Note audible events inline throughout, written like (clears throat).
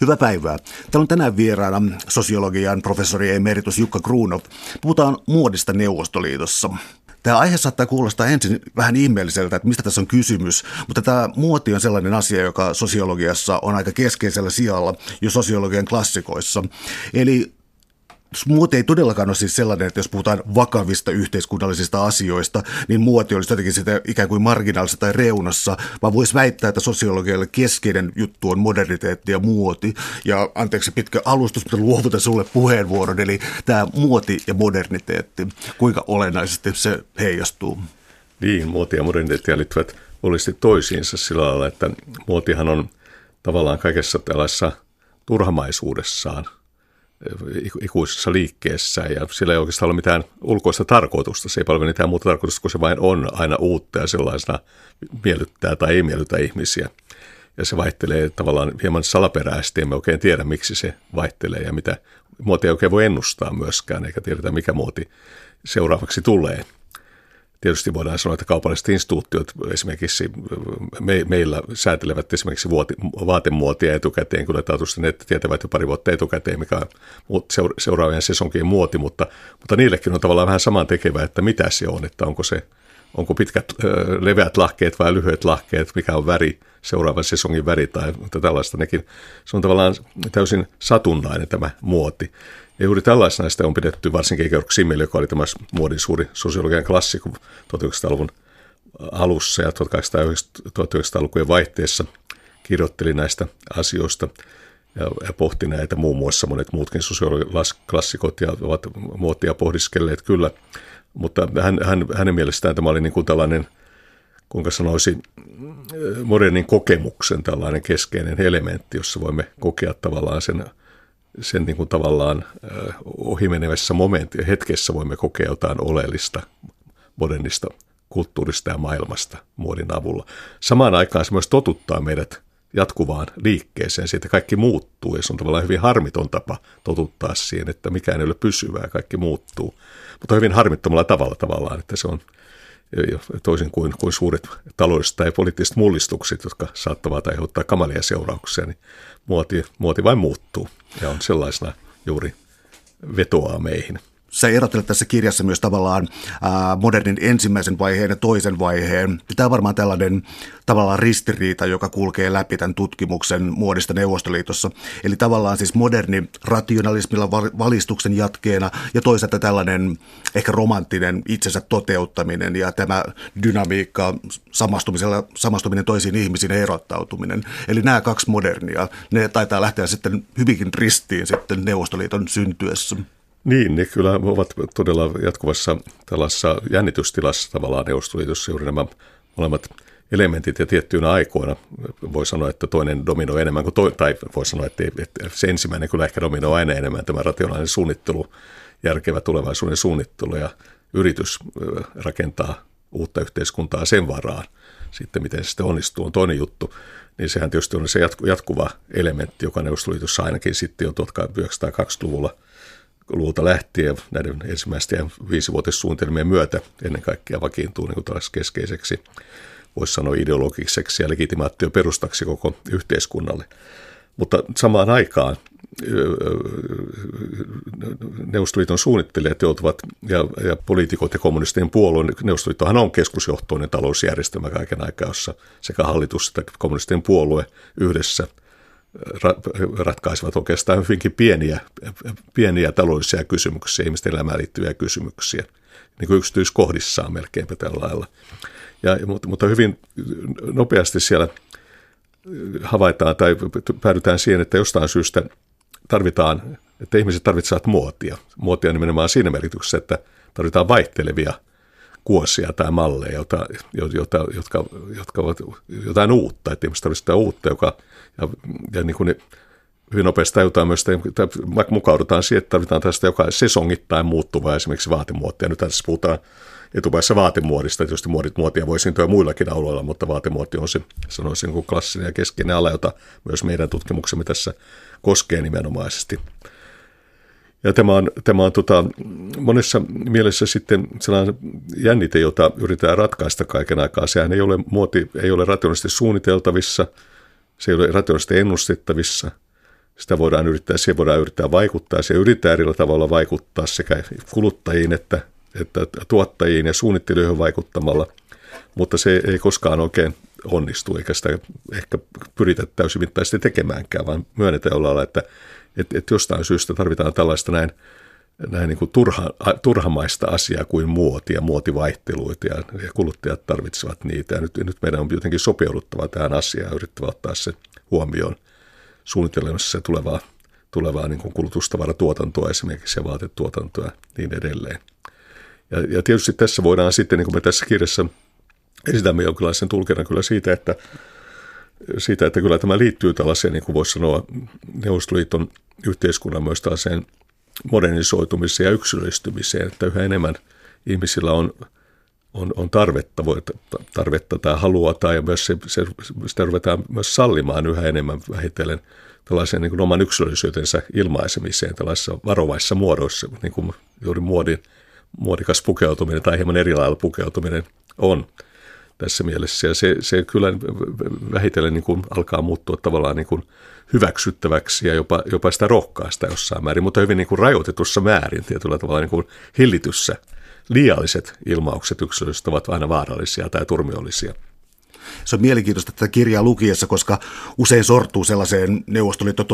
Hyvää päivää. Täällä on tänään vieraana sosiologian professori emeritus Jukka Kruunov. Puhutaan muodista Neuvostoliitossa. Tämä aihe saattaa kuulostaa ensin vähän ihmeelliseltä, että mistä tässä on kysymys, mutta tämä muoti on sellainen asia, joka sosiologiassa on aika keskeisellä sijalla jo sosiologian klassikoissa. Eli muoti ei todellakaan ole siis sellainen, että jos puhutaan vakavista yhteiskunnallisista asioista, niin muoti olisi jotenkin sitä ikään kuin marginaalissa tai reunassa, vaan voisi väittää, että sosiologialle keskeinen juttu on moderniteetti ja muoti. Ja anteeksi pitkä alustus, mutta luovutan sulle puheenvuoron, eli tämä muoti ja moderniteetti, kuinka olennaisesti se heijastuu? Niin, muoti ja moderniteetti liittyvät olisi toisiinsa sillä lailla, että muotihan on tavallaan kaikessa tällaisessa turhamaisuudessaan – ikuisessa liikkeessä ja sillä ei oikeastaan ole mitään ulkoista tarkoitusta. Se ei palvele mitään muuta tarkoitusta, kun se vain on aina uutta ja sellaisena miellyttää tai ei miellytä ihmisiä. Ja se vaihtelee tavallaan hieman salaperäisesti, emme oikein tiedä miksi se vaihtelee ja mitä muotia ei oikein voi ennustaa myöskään, eikä tiedetä mikä muoti seuraavaksi tulee – Tietysti voidaan sanoa, että kaupalliset instituutiot esimerkiksi me, meillä säätelevät esimerkiksi vuoti, vaatemuotia etukäteen, kyllä taatusti ne tietävät jo pari vuotta etukäteen, mikä on seuraavien sesonkien muoti, mutta, mutta niillekin on tavallaan vähän saman tekevä, että mitä se on, että onko se onko pitkät leveät lahkeet vai lyhyet lahkeet, mikä on väri, seuraavan sesongin väri tai tällaista. Nekin, se on tavallaan täysin satunnainen tämä muoti. Ja juuri tällaisena sitä on pidetty varsinkin Georg Simmel, joka oli tämä muodin suuri sosiologian klassikko 1900-luvun alussa ja 1900-lukujen vaihteessa kirjoitteli näistä asioista ja, pohti näitä muun muassa monet muutkin sosiologiklassikot ja ovat muotia pohdiskelleet kyllä. Mutta hän, hän, hänen mielestään tämä oli niin kuin tällainen, kuinka sanoisi, modernin kokemuksen tällainen keskeinen elementti, jossa voimme kokea tavallaan sen sen niin kuin tavallaan ohimenevässä momentti, hetkessä voimme kokea jotain oleellista modernista kulttuurista ja maailmasta muodin avulla. Samaan aikaan se myös totuttaa meidät jatkuvaan liikkeeseen, siitä kaikki muuttuu ja se on tavallaan hyvin harmiton tapa totuttaa siihen, että mikään ei ole pysyvää, kaikki muuttuu. Mutta hyvin harmittomalla tavalla tavallaan, että se on toisin kuin, kuin suuret taloudelliset tai poliittiset mullistukset, jotka saattavat aiheuttaa kamalia seurauksia, niin muoti, muoti vain muuttuu. Ja on sellaisena juuri vetoaa meihin sä erottelet tässä kirjassa myös tavallaan ää, modernin ensimmäisen vaiheen ja toisen vaiheen. Tämä on varmaan tällainen tavallaan ristiriita, joka kulkee läpi tämän tutkimuksen muodista Neuvostoliitossa. Eli tavallaan siis moderni rationalismilla valistuksen jatkeena ja toisaalta tällainen ehkä romanttinen itsensä toteuttaminen ja tämä dynamiikka, samastumisella, samastuminen toisiin ihmisiin ja erottautuminen. Eli nämä kaksi modernia, ne taitaa lähteä sitten hyvinkin ristiin sitten Neuvostoliiton syntyessä. Niin, ne kyllä ovat todella jatkuvassa tällaisessa jännitystilassa tavallaan Neuvostoliitossa juuri nämä molemmat elementit ja tiettyinä aikoina voi sanoa, että toinen dominoi enemmän kuin toinen, tai voi sanoa, että, että se ensimmäinen kyllä ehkä dominoi aina enemmän tämä rationaalinen suunnittelu, järkevä tulevaisuuden suunnittelu ja yritys rakentaa uutta yhteiskuntaa sen varaan. Sitten miten se sitten onnistuu on toinen juttu. Niin sehän tietysti on se jatkuva elementti, joka Neuvostoliitossa ainakin sitten jo 1920-luvulla – luvulta lähtien näiden ensimmäisten viisivuotissuunnitelmien myötä ennen kaikkea vakiintuu niin taas keskeiseksi, voisi sanoa ideologiseksi ja legitimaatio perustaksi koko yhteiskunnalle. Mutta samaan aikaan Neuvostoliiton suunnittelijat joutuvat, ja, ja poliitikot ja kommunistien puolue, Neuvostoliittohan on keskusjohtoinen talousjärjestelmä kaiken aikaa, jossa sekä hallitus että kommunistien puolue yhdessä – ratkaisevat oikeastaan hyvinkin pieniä, pieniä taloudellisia kysymyksiä, ihmisten elämään liittyviä kysymyksiä, niin kuin yksityiskohdissaan melkeinpä tällä lailla. Ja, mutta, mutta hyvin nopeasti siellä havaitaan tai päädytään siihen, että jostain syystä tarvitaan, että ihmiset tarvitsevat muotia. Muotia nimenomaan siinä merkityksessä, että tarvitaan vaihtelevia kuosia tai malleja, jota, jota, jotka, jotka ovat jotain uutta, että ihmiset tarvitsevat uutta, joka ja, ja niin kuin ne hyvin nopeasti tajutaan myös, että mukaudutaan siihen, että tarvitaan tästä joka sesongittain muuttuvaa esimerkiksi vaatemuotia. Nyt tässä puhutaan etupäässä vaatemuodista. Tietysti muodit, muotia voi syntyä muillakin alueilla, mutta vaatemuoti on se, sanoisin, kuin klassinen ja keskeinen ala, jota myös meidän tutkimuksemme tässä koskee nimenomaisesti. Ja tämä on, tämä on tota, monessa mielessä sitten sellainen jännite, jota yritetään ratkaista kaiken aikaa. Sehän ei ole, muoti ei ole rationaalisesti suunniteltavissa – se ei ole rationaalisesti ennustettavissa. sitä voidaan yrittää, siihen voidaan yrittää vaikuttaa. Se yrittää eri tavalla vaikuttaa sekä kuluttajiin että, että tuottajiin ja suunnittelijoihin vaikuttamalla, mutta se ei koskaan oikein onnistu, eikä sitä ehkä pyritä täysimittaisesti tekemäänkään, vaan myönnetään jollain että, että, että jostain syystä tarvitaan tällaista näin, näin niin kuin turha, turhamaista asiaa kuin muoti ja muotivaihteluita ja, ja kuluttajat tarvitsevat niitä. Ja nyt, nyt meidän on jotenkin sopeuduttava tähän asiaan ja yrittävä ottaa se huomioon suunnittelemassa se tulevaa, tulevaa niin kuin kulutustavaratuotantoa esimerkiksi ja vaatetuotantoa ja niin edelleen. Ja, ja tietysti tässä voidaan sitten, niin kuin me tässä kirjassa esitämme jonkinlaisen tulkinnan kyllä siitä, että, siitä, että kyllä tämä liittyy tällaiseen, niin kuin voisi sanoa, Neuvostoliiton yhteiskunnan myös tällaiseen modernisoitumiseen ja yksilöllistymiseen, että yhä enemmän ihmisillä on, on, on tarvetta, voi, tarvetta tai halua tai myös se, se, sitä ruvetaan myös sallimaan yhä enemmän vähitellen tällaisen niin kuin oman yksilöllisyytensä ilmaisemiseen tällaisissa varovaisissa muodoissa, niin kuin juuri muodin, muodikas pukeutuminen tai hieman eri lailla pukeutuminen on tässä mielessä. Ja se, se kyllä vähitellen niin kuin alkaa muuttua tavallaan niin kuin hyväksyttäväksi ja jopa, jopa sitä rohkaista jossain määrin, mutta hyvin niin kuin rajoitetussa määrin tietyllä tavalla niin kuin hillityssä. Liialliset ilmaukset yksilöistä ovat aina vaarallisia tai turmiollisia se on mielenkiintoista tätä kirjaa lukiessa, koska usein sortuu sellaiseen neuvostoliiton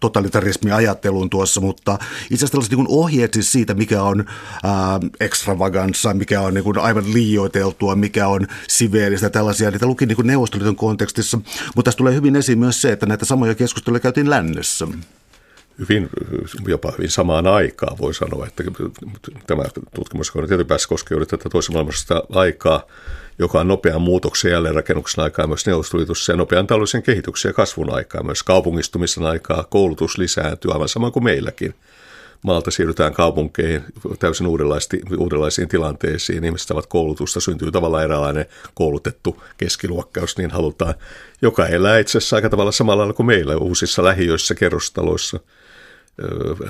totalitarismi-ajatteluun tuossa, mutta itse asiassa tällaiset niin ohjeet siis siitä, mikä on ää, extravaganza, mikä on niin kuin aivan liioiteltua, mikä on siveellistä, tällaisia, niitä luki niin kuin neuvostoliiton kontekstissa, mutta tässä tulee hyvin esiin myös se, että näitä samoja keskusteluja käytiin lännessä hyvin, jopa hyvin samaan aikaan voi sanoa, että tämä tutkimus tietysti päässä koskee juuri tätä toisen maailmasta aikaa, joka on nopean muutoksen jälleenrakennuksen aikaa myös Neuvostoliitossa ja nopean taloudellisen kehityksen ja kasvun aikaa, myös kaupungistumisen aikaa, koulutus lisääntyy aivan sama kuin meilläkin. Maalta siirrytään kaupunkeihin täysin uudenlaisiin tilanteisiin. Ihmiset saavat koulutusta, syntyy tavallaan eräänlainen koulutettu keskiluokka, jos niin halutaan, joka elää itse asiassa aika tavalla samalla lailla kuin meillä uusissa lähiöissä, kerrostaloissa –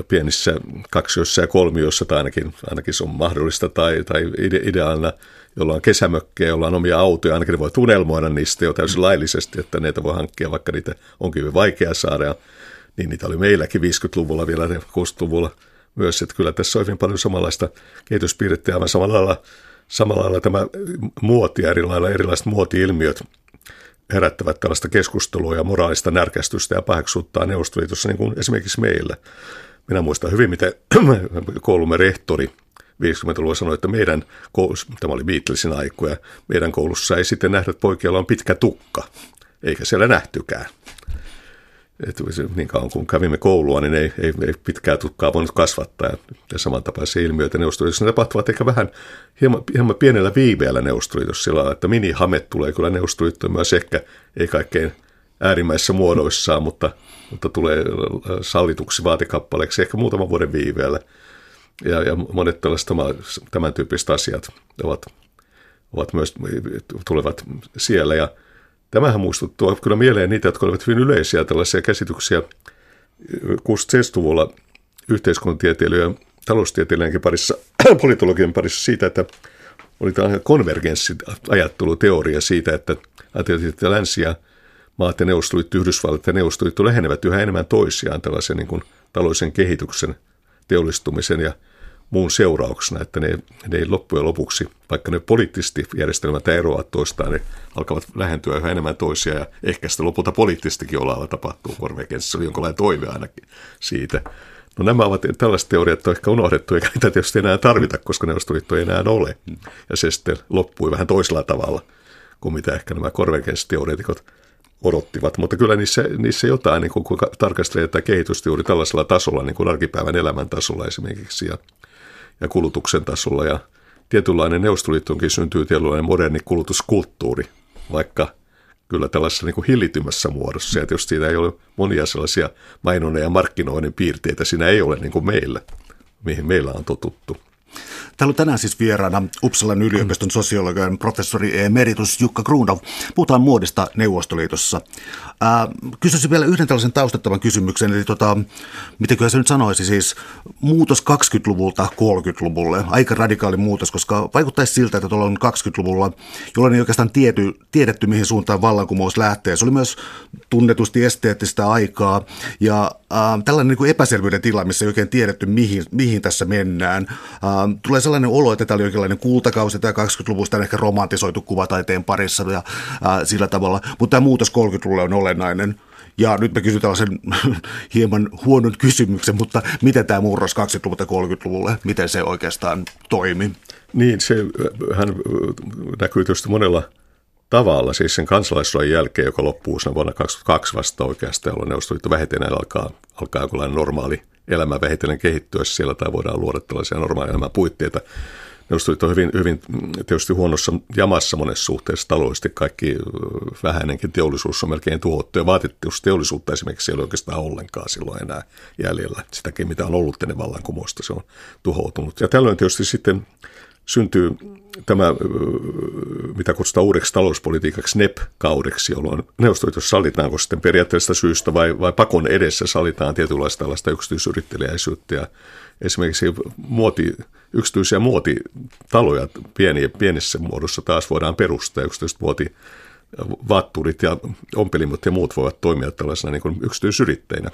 pienissä kaksioissa ja kolmioissa, tai ainakin, ainakin se on mahdollista, tai, tai ideaalina, jolla on kesämökkejä, jolla on omia autoja, ainakin ne voi tunnelmoida niistä jo täysin laillisesti, että niitä voi hankkia, vaikka niitä onkin hyvin vaikea saada, niin niitä oli meilläkin 50-luvulla vielä 60-luvulla myös, että kyllä tässä on hyvin paljon samanlaista kehityspiirrettä, aivan samalla lailla, samalla lailla tämä muoti ja erilaiset muoti-ilmiöt, herättävät tällaista keskustelua ja moraalista närkästystä ja paheksuuttaa Neuvostoliitossa, niin kuin esimerkiksi meillä. Minä muistan hyvin, miten (clears throat) koulumme rehtori 50-luvulla sanoi, että meidän koulussa, tämä oli Beatlesin aikoja, meidän koulussa ei sitten nähdä, että poikilla on pitkä tukka, eikä siellä nähtykään että niin kauan kun kävimme koulua, niin ei, ei, ei pitkää tukkaa voinut kasvattaa. Ja, samantapaisia ilmiöitä Neuvostoliitossa tapahtuvat ehkä vähän hieman, hieman pienellä viiveellä Neuvostoliitossa sillä lailla, että minihame tulee kyllä Neuvostoliittoon myös ehkä, ei kaikkein äärimmäisissä muodoissaan, mutta, mutta tulee sallituksi vaatikappaleeksi ehkä muutaman vuoden viiveellä. Ja, ja monet tällaiset tämän tyyppiset asiat ovat, ovat myös, tulevat siellä. Ja Tämähän muistuttuu kyllä mieleen niitä, jotka olivat hyvin yleisiä tällaisia käsityksiä 60-70-luvulla yhteiskuntatieteilijöiden taloustieteilijöidenkin parissa, (clears throat) politologian parissa siitä, että oli tällainen konvergenssiajatteluteoria siitä, että ajateltiin, että länsi ja maat ja neuvostoliitto, Yhdysvallat ja neuvostoliitto lähenevät yhä enemmän toisiaan tällaisen niin kuin taloudellisen kehityksen, teollistumisen ja muun seurauksena, että ne, ne ei loppujen lopuksi, vaikka ne poliittisesti järjestelmät eroavat toistaan, ne alkavat lähentyä yhä enemmän toisia ja ehkä sitten lopulta poliittistikin olalla tapahtuu korvekenssissä, oli jonkinlainen toive ainakin siitä. No nämä ovat tällaiset teoriat on ehkä unohdettu, eikä niitä tietysti enää tarvita, koska Neuvostoliitto ei enää ole. Ja se sitten loppui vähän toisella tavalla kuin mitä ehkä nämä konvergenssiteoreetikot odottivat, mutta kyllä niissä, niissä jotain, niin kun tarkastelee tätä kehitystä juuri tällaisella tasolla, niin kuin arkipäivän elämän tasolla esimerkiksi, ja ja kulutuksen tasolla. Ja tietynlainen Neuvostoliittoonkin syntyy tietynlainen moderni kulutuskulttuuri, vaikka kyllä tällaisessa niin kuin hillitymässä muodossa. Ja jos siitä ei ole monia sellaisia mainonnan ja markkinoinnin piirteitä, siinä ei ole niin kuin meillä, mihin meillä on totuttu. Täällä on tänään siis vieraana Uppsalan yliopiston sosiologian professori emeritus Jukka Grunov. Puhutaan muodista Neuvostoliitossa. Ää, kysyisin vielä yhden tällaisen taustattavan kysymyksen, eli tota, miten se nyt sanoisi, siis muutos 20-luvulta 30-luvulle, aika radikaali muutos, koska vaikuttaisi siltä, että tuolla on 20-luvulla, jolloin ei oikeastaan tiety, tiedetty, mihin suuntaan vallankumous lähtee. Se oli myös tunnetusti esteettistä aikaa, ja ää, tällainen niin kuin epäselvyyden tila, missä ei oikein tiedetty, mihin, mihin tässä mennään. Ää, tulee sellainen olo, että tämä oli jonkinlainen kultakausi, tämä 20-luvusta on ehkä romantisoitu kuvataiteen parissa ja ää, sillä tavalla, mutta tämä muutos 30-luvulle on olennainen. Ja nyt me kysytään sen (laughs) hieman huonon kysymyksen, mutta miten tämä murros 20-luvulta 30-luvulle, miten se oikeastaan toimi? Niin, se hän näkyy tietysti monella tavalla, siis sen kansalaisuuden jälkeen, joka loppuu siinä vuonna 2022 vasta oikeastaan, jolloin Neuvostoliitto vähitellen alkaa, alkaa jonkinlainen normaali elämä vähitellen kehittyä siellä tai voidaan luoda tällaisia normaalia puitteita. Neuvostoliitto on hyvin, hyvin tietysti huonossa jamassa monessa suhteessa taloudellisesti. Kaikki vähäinenkin teollisuus on melkein tuhottu ja vaatetusteollisuutta esimerkiksi ei ole oikeastaan ollenkaan silloin enää jäljellä. Sitäkin mitä on ollut ennen vallankumousta se on tuhoutunut. Ja tällöin tietysti sitten syntyy tämä, mitä kutsutaan uudeksi talouspolitiikaksi NEP-kaudeksi, jolloin neuvostoliitossa sallitaanko sitten periaatteessa syystä vai, vai pakon edessä sallitaan tietynlaista tällaista yksityisyrittelijäisyyttä ja esimerkiksi muoti, yksityisiä muotitaloja pieniä, pienissä muodossa taas voidaan perustaa. Yksityiset muoti vatturit ja ompelimot ja muut voivat toimia tällaisena niin yksityisyrittäjinä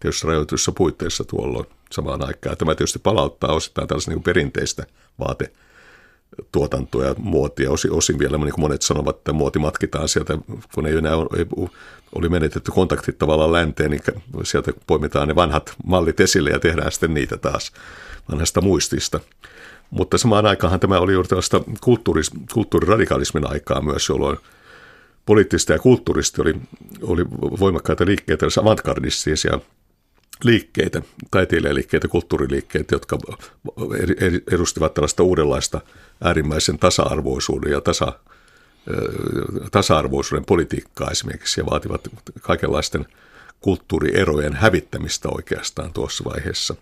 tietysti rajoituissa puitteissa tuolloin samaan aikaan. Tämä tietysti palauttaa osittain tällaista niin perinteistä vaate tuotantoa ja muotia. Osin, osin vielä, niin kuin monet sanovat, että muoti matkitaan sieltä, kun ei enää ei, oli menetetty kontaktit tavallaan länteen, niin sieltä poimitaan ne vanhat mallit esille ja tehdään sitten niitä taas vanhasta muistista. Mutta samaan aikaan tämä oli juuri tällaista kulttuuris, kulttuuriradikalismin aikaa myös, jolloin poliittista ja kulttuurista oli, oli voimakkaita liikkeitä, avantgardistisia liikkeitä, taiteilijaliikkeitä, kulttuuriliikkeitä, jotka edustivat tällaista uudenlaista äärimmäisen tasa-arvoisuuden ja tasa, tasa-arvoisuuden politiikkaa esimerkiksi ja vaativat kaikenlaisten kulttuurierojen hävittämistä oikeastaan tuossa vaiheessa.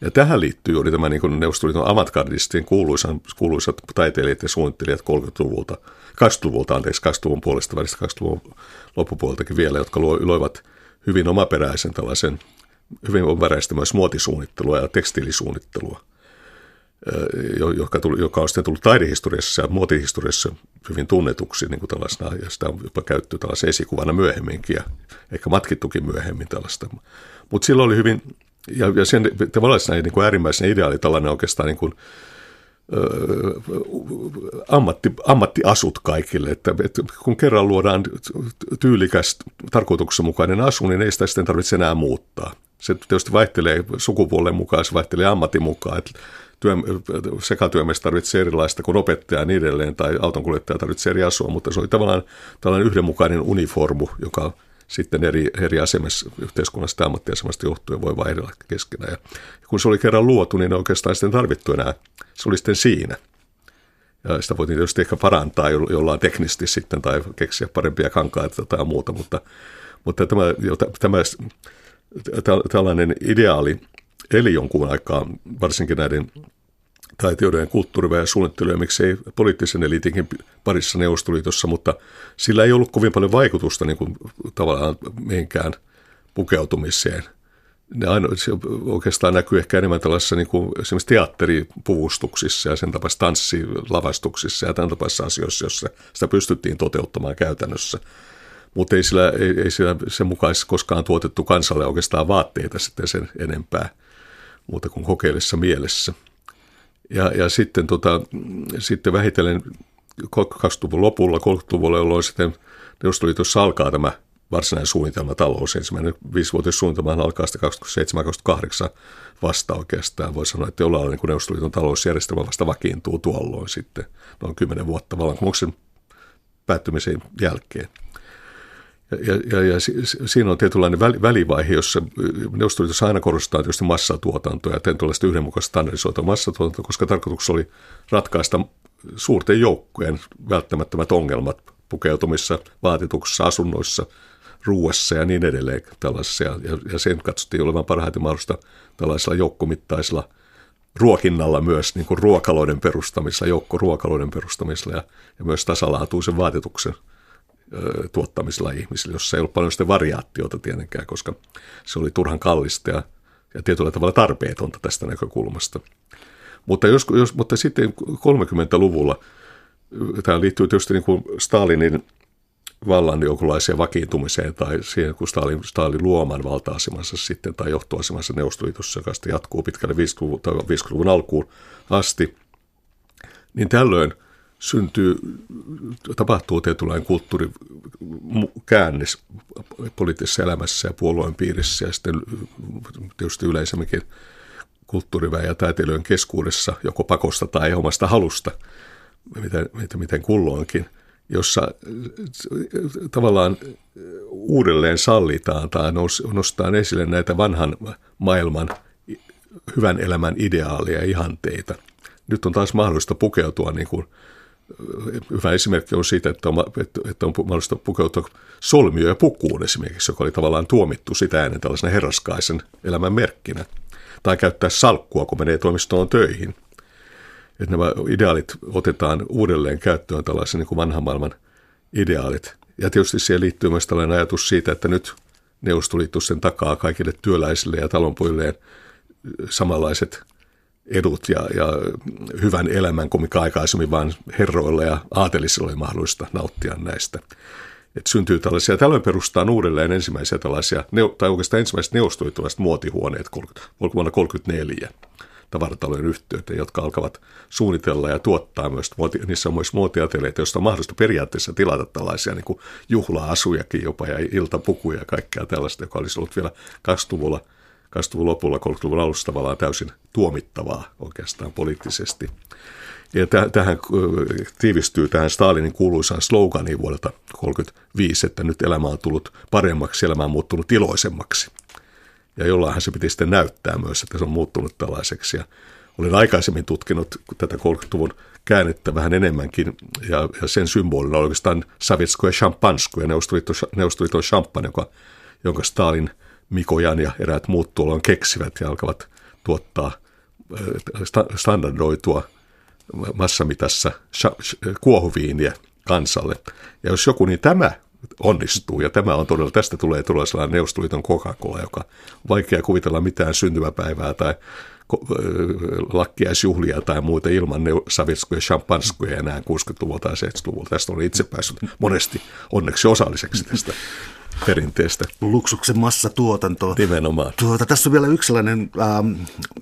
Ja tähän liittyy juuri tämä niin Neuvostoliiton avantgardistien kuuluisat, kuuluisat taiteilijat ja suunnittelijat 30-luvulta, 20-luvulta, anteeksi, 20-luvun puolesta välistä, 20-luvun loppupuoleltakin vielä, jotka loivat hyvin omaperäisen tällaisen hyvin omaperäistä myös muotisuunnittelua ja tekstiilisuunnittelua, joka, tuli, joka on sitten tullut taidehistoriassa ja muotihistoriassa hyvin tunnetuksi niin kuin tällaisena, ja sitä on jopa käytetty tällaisen esikuvana myöhemminkin ja ehkä matkittukin myöhemmin tällaista. Mutta silloin oli hyvin, ja, ja sen tavallaan niin kuin äärimmäisen ideaali tällainen oikeastaan niin kuin, ammatti, ammattiasut kaikille, että, että kun kerran luodaan tyylikäs, tarkoituksenmukainen asu, niin ei sitä sitten tarvitse enää muuttaa. Se tietysti vaihtelee sukupuolen mukaan, se vaihtelee ammatin mukaan, että työ, sekatyömies tarvitsee erilaista kuin opettaja ja niin edelleen, tai autonkuljettaja tarvitsee eri asua, mutta se oli tavallaan tällainen yhdenmukainen uniformu, joka sitten eri, eri asemassa yhteiskunnasta ja ammattiasemasta johtuen voi vaihdella keskenään. Ja kun se oli kerran luotu, niin oikeastaan sitten tarvittu enää, se oli sitten siinä. Ja sitä voitiin tietysti ehkä parantaa jollain teknisesti sitten tai keksiä parempia kankaita tai muuta, mutta, mutta tämä, tämä tällainen ideaali eli jonkun aikaa, varsinkin näiden taiteilijoiden ja miksei poliittisen eliitinkin parissa Neuvostoliitossa, mutta sillä ei ollut kovin paljon vaikutusta niin kuin, tavallaan mihinkään pukeutumiseen. Ne aino, se oikeastaan näkyy ehkä enemmän tällaisissa niin kuin, esimerkiksi teatteripuvustuksissa ja sen tapaisissa tanssilavastuksissa ja tämän tapaisissa asioissa, joissa sitä pystyttiin toteuttamaan käytännössä mutta ei, sillä, ei, ei sillä sen mukaisesti koskaan tuotettu kansalle oikeastaan vaatteita sitten sen enempää muuta kuin kokeellessa mielessä. Ja, ja sitten, tota, sitten vähitellen 20-luvun lopulla, 30-luvulla, jolloin sitten Neuvostoliitossa alkaa tämä varsinainen suunnitelma talous. Ensimmäinen viisivuotissuunnitelma alkaa sitten 27-28 vasta oikeastaan. Voi sanoa, että jollain niin Neuvostoliiton talousjärjestelmä vasta vakiintuu tuolloin sitten noin 10 vuotta vallankumouksen päättymisen jälkeen. Ja, ja, ja siinä on tietynlainen välivaihe, jossa Neuvostoliitossa aina korostaa tietysti massatuotantoa ja tällaista yhdenmukaista standardisoitua massatuotantoa, koska tarkoituksena oli ratkaista suurten joukkojen välttämättömät ongelmat pukeutumissa, vaatetuksissa, asunnoissa, ruuassa ja niin edelleen tällaisessa. Ja, ja sen katsottiin olevan parhaiten mahdollista tällaisilla joukkomittaisilla ruokinnalla myös niin kuin ruokaloiden perustamisella, joukkoruokaloiden perustamisella ja, ja myös tasalaatuisen vaatetuksen ö, tuottamisella ihmisille, jossa ei ollut paljon sitten variaatiota tietenkään, koska se oli turhan kallista ja, ja tietyllä tavalla tarpeetonta tästä näkökulmasta. Mutta, jos, jos, mutta sitten 30-luvulla, tämä liittyy tietysti niin kuin Stalinin vallan jonkunlaiseen vakiintumiseen tai siihen, kun Stalin, Stalin luoman valta-asemansa sitten tai johtoasemansa Neuvostoliitossa, joka sitten jatkuu pitkälle 50-luvun, 50-luvun alkuun asti, niin tällöin syntyy, tapahtuu tietynlainen kulttuurikäännes poliittisessa elämässä ja puolueen piirissä ja sitten tietysti yleisemminkin kulttuuriväen ja taiteilijoiden keskuudessa, joko pakosta tai omasta halusta, miten, miten, miten kulloinkin – jossa äh, tavallaan uudelleen sallitaan tai nostaa esille näitä vanhan maailman hyvän elämän ideaaleja ja ihanteita. Nyt on taas mahdollista pukeutua niin kuin Hyvä esimerkki on siitä, että on, että on mahdollista pukeutua solmio- ja pukuun esimerkiksi, joka oli tavallaan tuomittu sitä ennen tällaisena herraskaisen elämän merkkinä. Tai käyttää salkkua, kun menee toimistoon töihin – että nämä ideaalit otetaan uudelleen käyttöön tällaisen niin kuin vanhan maailman ideaalit. Ja tietysti siihen liittyy myös tällainen ajatus siitä, että nyt Neuvostoliitto sen takaa kaikille työläisille ja talonpojilleen samanlaiset edut ja, ja hyvän elämän kuin mikä aikaisemmin vain herroilla ja aatelisilla oli mahdollista nauttia näistä. Et syntyy tällaisia, tällöin perustaan uudelleen ensimmäisiä tällaisia, tai oikeastaan ensimmäiset neuvostoliittolaiset muotihuoneet vuonna 1934 tavaratalojen yhteyttä, jotka alkavat suunnitella ja tuottaa myös, niissä on myös muotiateleita, joista on mahdollista periaatteessa tilata tällaisia niin kuin juhla-asujakin jopa ja iltapukuja ja kaikkea tällaista, joka olisi ollut vielä 20-luvulla 20-luvun lopulla, 30-luvun alussa tavallaan täysin tuomittavaa oikeastaan poliittisesti. Ja tähän tiivistyy tähän Stalinin kuuluisaan sloganiin vuodelta 1935, että nyt elämä on tullut paremmaksi, elämä on muuttunut iloisemmaksi. Ja jollainhan se piti sitten näyttää myös, että se on muuttunut tällaiseksi. Ja olin aikaisemmin tutkinut tätä 30-luvun käännettä vähän enemmänkin, ja, ja sen symbolina oli oikeastaan Savitsko ja Champansko ja Neuvostoliiton, champagne, joka, jonka Stalin, Mikojan ja eräät muut tuolloin keksivät ja alkavat tuottaa standardoitua massamitassa kuohuviiniä kansalle. Ja jos joku, niin tämä onnistuu. Ja tämä on todella, tästä tulee todella sellainen Neuvostoliiton Coca-Cola, joka on vaikea kuvitella mitään syntymäpäivää tai lakkiaisjuhlia tai muuta ilman savitskoja, champanskoja enää 60-luvulta tai 70-luvulta. Tästä olen itse päässyt monesti onneksi osalliseksi tästä perinteestä. Luksuksen massatuotanto. Nimenomaan. Tuota, tässä on vielä yksi sellainen ähm,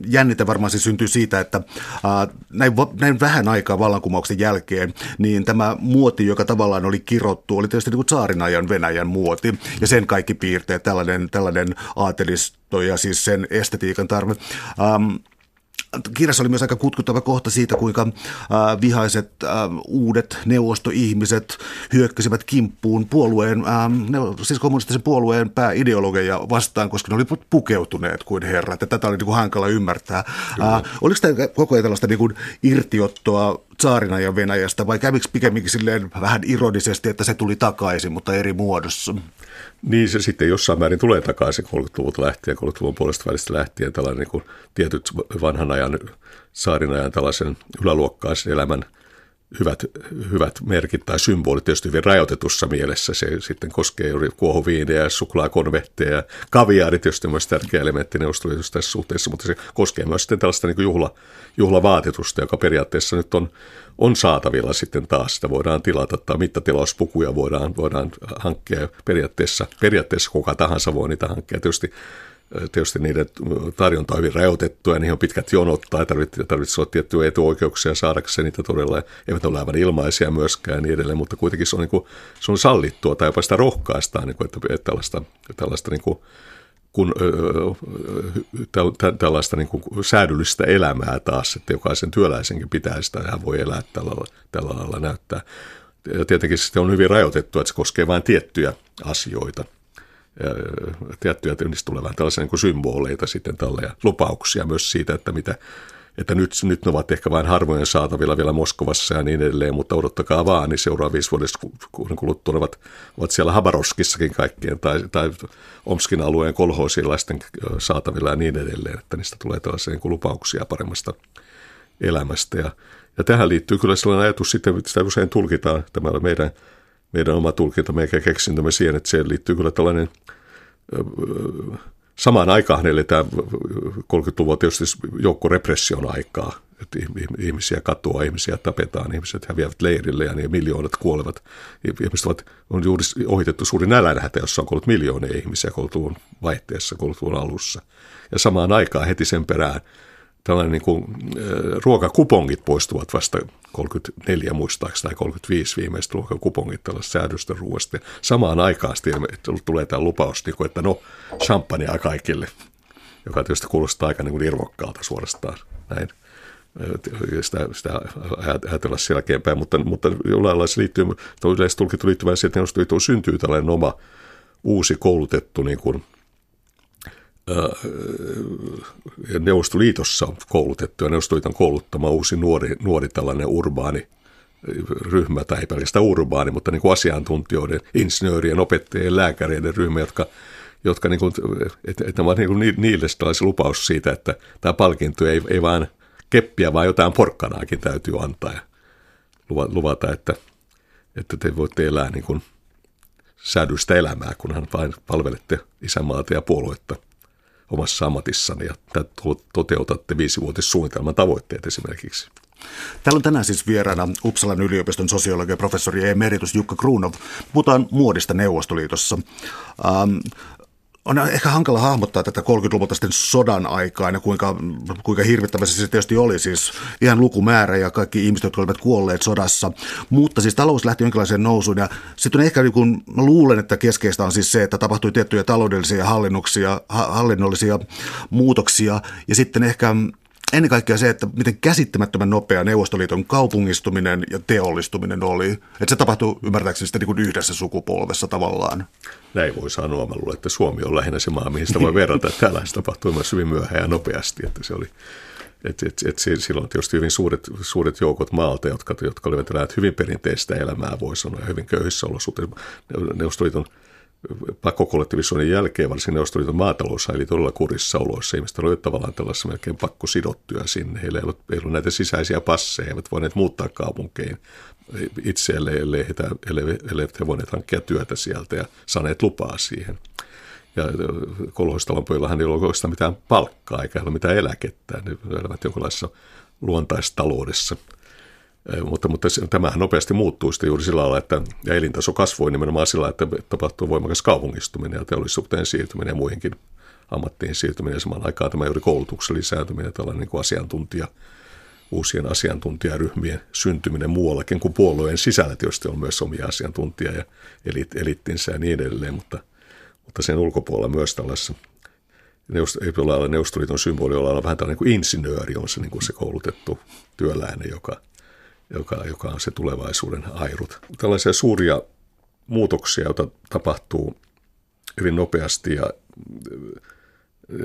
jännite varmaan se syntyy siitä, että äh, näin, näin vähän aikaa vallankumouksen jälkeen, niin tämä muoti, joka tavallaan oli kirottu, oli tietysti niin kuin tsaarin ajan Venäjän muoti ja sen kaikki piirteet, tällainen, tällainen aatelisto ja siis sen estetiikan tarve. Ähm, kirjassa oli myös aika kutkuttava kohta siitä, kuinka äh, vihaiset äh, uudet neuvostoihmiset hyökkäsivät kimppuun puolueen, äh, ne, siis kommunistisen puolueen pääideologeja vastaan, koska ne olivat pukeutuneet kuin herrat. Ja tätä oli niin kuin hankala ymmärtää. Äh, oliko tämä koko ajan tällaista niin kuin irtiottoa saarina ja Venäjästä vai kävikö pikemminkin silleen vähän ironisesti, että se tuli takaisin, mutta eri muodossa? Niin se sitten jossain määrin tulee takaisin 30-luvulta lähtien, 30-luvun puolesta välistä lähtien tällainen niin kuin tietyt vanhan ajan, saarin ajan tällaisen yläluokkaisen elämän hyvät, hyvät merkit tai symbolit tietysti hyvin rajoitetussa mielessä. Se sitten koskee juuri kuohuviineja, suklaakonvehteja ja kaviaari tietysti myös tärkeä elementti neuvostoliitossa tässä suhteessa, mutta se koskee myös sitten tällaista niin juhla, juhlavaatetusta, joka periaatteessa nyt on, on saatavilla sitten taas. Sitä voidaan tilata tai mittatilauspukuja voidaan, voidaan hankkia periaatteessa, periaatteessa kuka tahansa voi niitä hankkia. Tietysti tietysti niiden tarjonta on hyvin rajoitettu ja niihin on pitkät jonot tai tarvitsee, tarvitsee olla tiettyjä etuoikeuksia saadakseen niitä todella. Eivät ole aivan ilmaisia myöskään ja niin edelleen, mutta kuitenkin se on, niin kuin, se on sallittua tai jopa sitä rohkaistaan, niin kuin, että, että tällaista, tällaista niin kuin, kun, tällaista niin kuin säädyllistä elämää taas, että jokaisen työläisenkin pitää sitä ja voi elää tällä, tällä lailla näyttää. Ja tietenkin se on hyvin rajoitettu, että se koskee vain tiettyjä asioita tiettyjä niistä tulee vähän tällaisia niin symboleita sitten tälle ja lupauksia myös siitä, että mitä, että nyt, nyt ne ovat ehkä vain harvojen saatavilla vielä Moskovassa ja niin edelleen, mutta odottakaa vaan, niin seuraavissa vuodessa kuluttua ovat, ovat siellä Habaroskissakin kaikkien tai, tai Omskin alueen kolhoosilaisten saatavilla ja niin edelleen, että niistä tulee tällaisia niin lupauksia paremmasta elämästä. Ja, ja tähän liittyy kyllä sellainen ajatus sitten, että sitä usein tulkitaan, tämä meidän, meidän oma tulkinta, meidän keksintömme siihen, että siihen liittyy kyllä tällainen samaan aikaan eletään 30-luvun tietysti joukko repression aikaa, että ihmisiä katoaa, ihmisiä tapetaan, ihmiset häviävät leirille ja niin miljoonat kuolevat. Ihmiset ovat, on juuri ohitettu suuri nälänhätä, jossa on kuollut miljoonia ihmisiä 30-luvun vaihteessa, 30-luvun alussa. Ja samaan aikaan heti sen perään tällainen niin kuin, ruokakupongit poistuvat vasta 34 muistaakseni tai 35 viimeiset ruokakupongit tällaista säädöstä ruoasta. Samaan aikaan tulee tämä lupaus, niin kuin, että no champagnea kaikille, joka tietysti kuulostaa aika niin kuin irvokkaalta suorastaan näin sitä, sitä ajatella selkeämpää, mutta, mutta jollain lailla se liittyy, yleisesti tulkittu liittyvään siihen, että syntyy tällainen oma uusi koulutettu niin kuin, Neuvostoliitossa on koulutettu ja Neuvostoliiton kouluttama uusi nuori, nuori tällainen urbaani ryhmä, tai ei pelkästään urbaani, mutta niin kuin asiantuntijoiden, insinöörien, opettajien, lääkäreiden ryhmä, jotka, jotka niin kuin, että, että niin kuin niille tällaisen lupaus siitä, että tämä palkinto ei, ei vain keppiä, vaan jotain porkkanaakin täytyy antaa ja luvata, että, että te voitte elää niin kuin säädystä elämää, kunhan vain palvelette isänmaata ja puoluetta – omassa ammatissani ja toteutatte viisivuotissuunnitelman tavoitteet esimerkiksi. Täällä on tänään siis vieraana Uppsalan yliopiston sosiologian professori emeritus Jukka Kruunov. Puhutaan muodista Neuvostoliitossa. Ähm, on ehkä hankala hahmottaa tätä 30-luvulta sitten sodan aikaa ja kuinka, kuinka hirvittävä se tietysti oli. Siis ihan lukumäärä ja kaikki ihmiset, jotka olivat kuolleet sodassa. Mutta siis talous lähti jonkinlaiseen nousuun ja sitten ehkä niin kun, mä luulen, että keskeistä on siis se, että tapahtui tiettyjä taloudellisia hallinnuksia, hallinnollisia muutoksia ja sitten ehkä ennen kaikkea se, että miten käsittämättömän nopea Neuvostoliiton kaupungistuminen ja teollistuminen oli. Että se tapahtui ymmärtääkseni sitten niin yhdessä sukupolvessa tavallaan. Näin voi sanoa. Mä luulen, että Suomi on lähinnä se maa, mihin sitä voi verrata. Täällä se tapahtui myös hyvin myöhään ja nopeasti. Että se oli, et, et, et, silloin tietysti hyvin suuret, suuret joukot maalta, jotka, jotka olivat hyvin perinteistä elämää, voi sanoa, ja hyvin köyhissä olosuhteissa. Neuvostoliiton pakkokollektivisoinnin jälkeen varsinkin Neuvostoliiton maatalous eli todella kurissa oloissa. Ihmiset olivat tavallaan tällaisessa melkein pakko sidottuja sinne. Heillä ei ollut, ei ollut näitä sisäisiä passeja, eivät voineet muuttaa kaupunkeihin itse, ellei, ellei, heitä, ellei, ellei he voineet hankkia työtä sieltä ja saaneet lupaa siihen. Ja kolhoistalon pöydällähän ei ollut oikeastaan mitään palkkaa eikä ole mitään eläkettä. Ne elävät jonkinlaisessa luontaistaloudessa – mutta, mutta tämähän nopeasti muuttui sitten juuri sillä lailla, että ja elintaso kasvoi nimenomaan sillä että tapahtuu voimakas kaupungistuminen ja teollisuuteen siirtyminen ja muihinkin ammattiin siirtyminen. Samaan aikaan tämä juuri koulutuksen lisääntyminen, tällainen niin kuin asiantuntija, uusien asiantuntijaryhmien syntyminen muuallakin kuin puolueen sisällä. Tietysti on myös omia asiantuntija- ja elit, elittinsä ja niin edelleen, mutta, mutta sen ulkopuolella myös tällaisessa Neuvostoliiton symboli, olla vähän tällainen kuin insinööri on se, niin kuin se koulutettu työläinen, joka – joka, joka on se tulevaisuuden airut. Tällaisia suuria muutoksia, joita tapahtuu hyvin nopeasti ja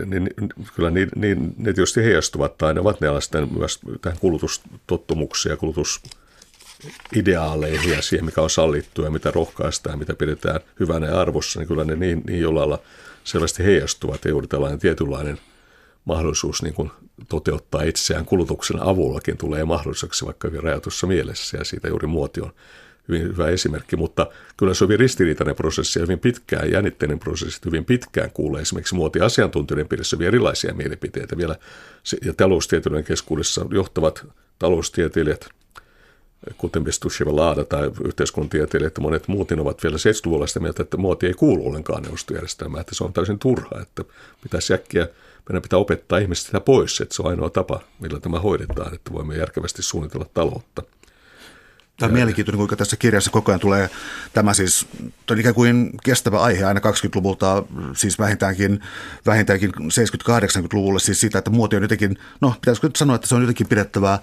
niin, kyllä niin, niin, ne tietysti heijastuvat tai ne ovat ne myös tähän kulutustottumuksiin ja kulutusideaaleihin ja siihen, mikä on sallittua ja mitä rohkaistaan mitä pidetään hyvänä ja arvossa, niin kyllä ne niin, niin jollain lailla selvästi heijastuvat ja juuri tällainen tietynlainen – mahdollisuus niin kuin toteuttaa itseään kulutuksen avullakin tulee mahdolliseksi vaikka hyvin rajatussa mielessä ja siitä juuri muoti on hyvin hyvä esimerkki, mutta kyllä se on hyvin ristiriitainen prosessi ja hyvin pitkään, jännitteinen prosessi, hyvin pitkään kuulee esimerkiksi muotiasiantuntijoiden piirissä hyvin erilaisia mielipiteitä. Vielä ja taloustieteilijöiden keskuudessa johtavat taloustieteilijät, kuten Bestusheva Laada tai yhteiskuntatieteilijät ja monet muut, niin ovat vielä 70-luvulla sitä mieltä, että muoti ei kuulu ollenkaan neuvostojärjestelmään, että se on täysin turha, että pitäisi äkkiä meidän pitää opettaa ihmiset sitä pois, että se on ainoa tapa, millä tämä hoidetaan, että voimme järkevästi suunnitella taloutta. Tämä on mielenkiintoinen, kuinka tässä kirjassa koko ajan tulee tämä siis on ikään kuin kestävä aihe aina 20-luvulta, siis vähintäänkin, vähintäänkin 70-80-luvulle, siis siitä, että muoti on jotenkin, no pitäisikö nyt sanoa, että se on jotenkin pidettävää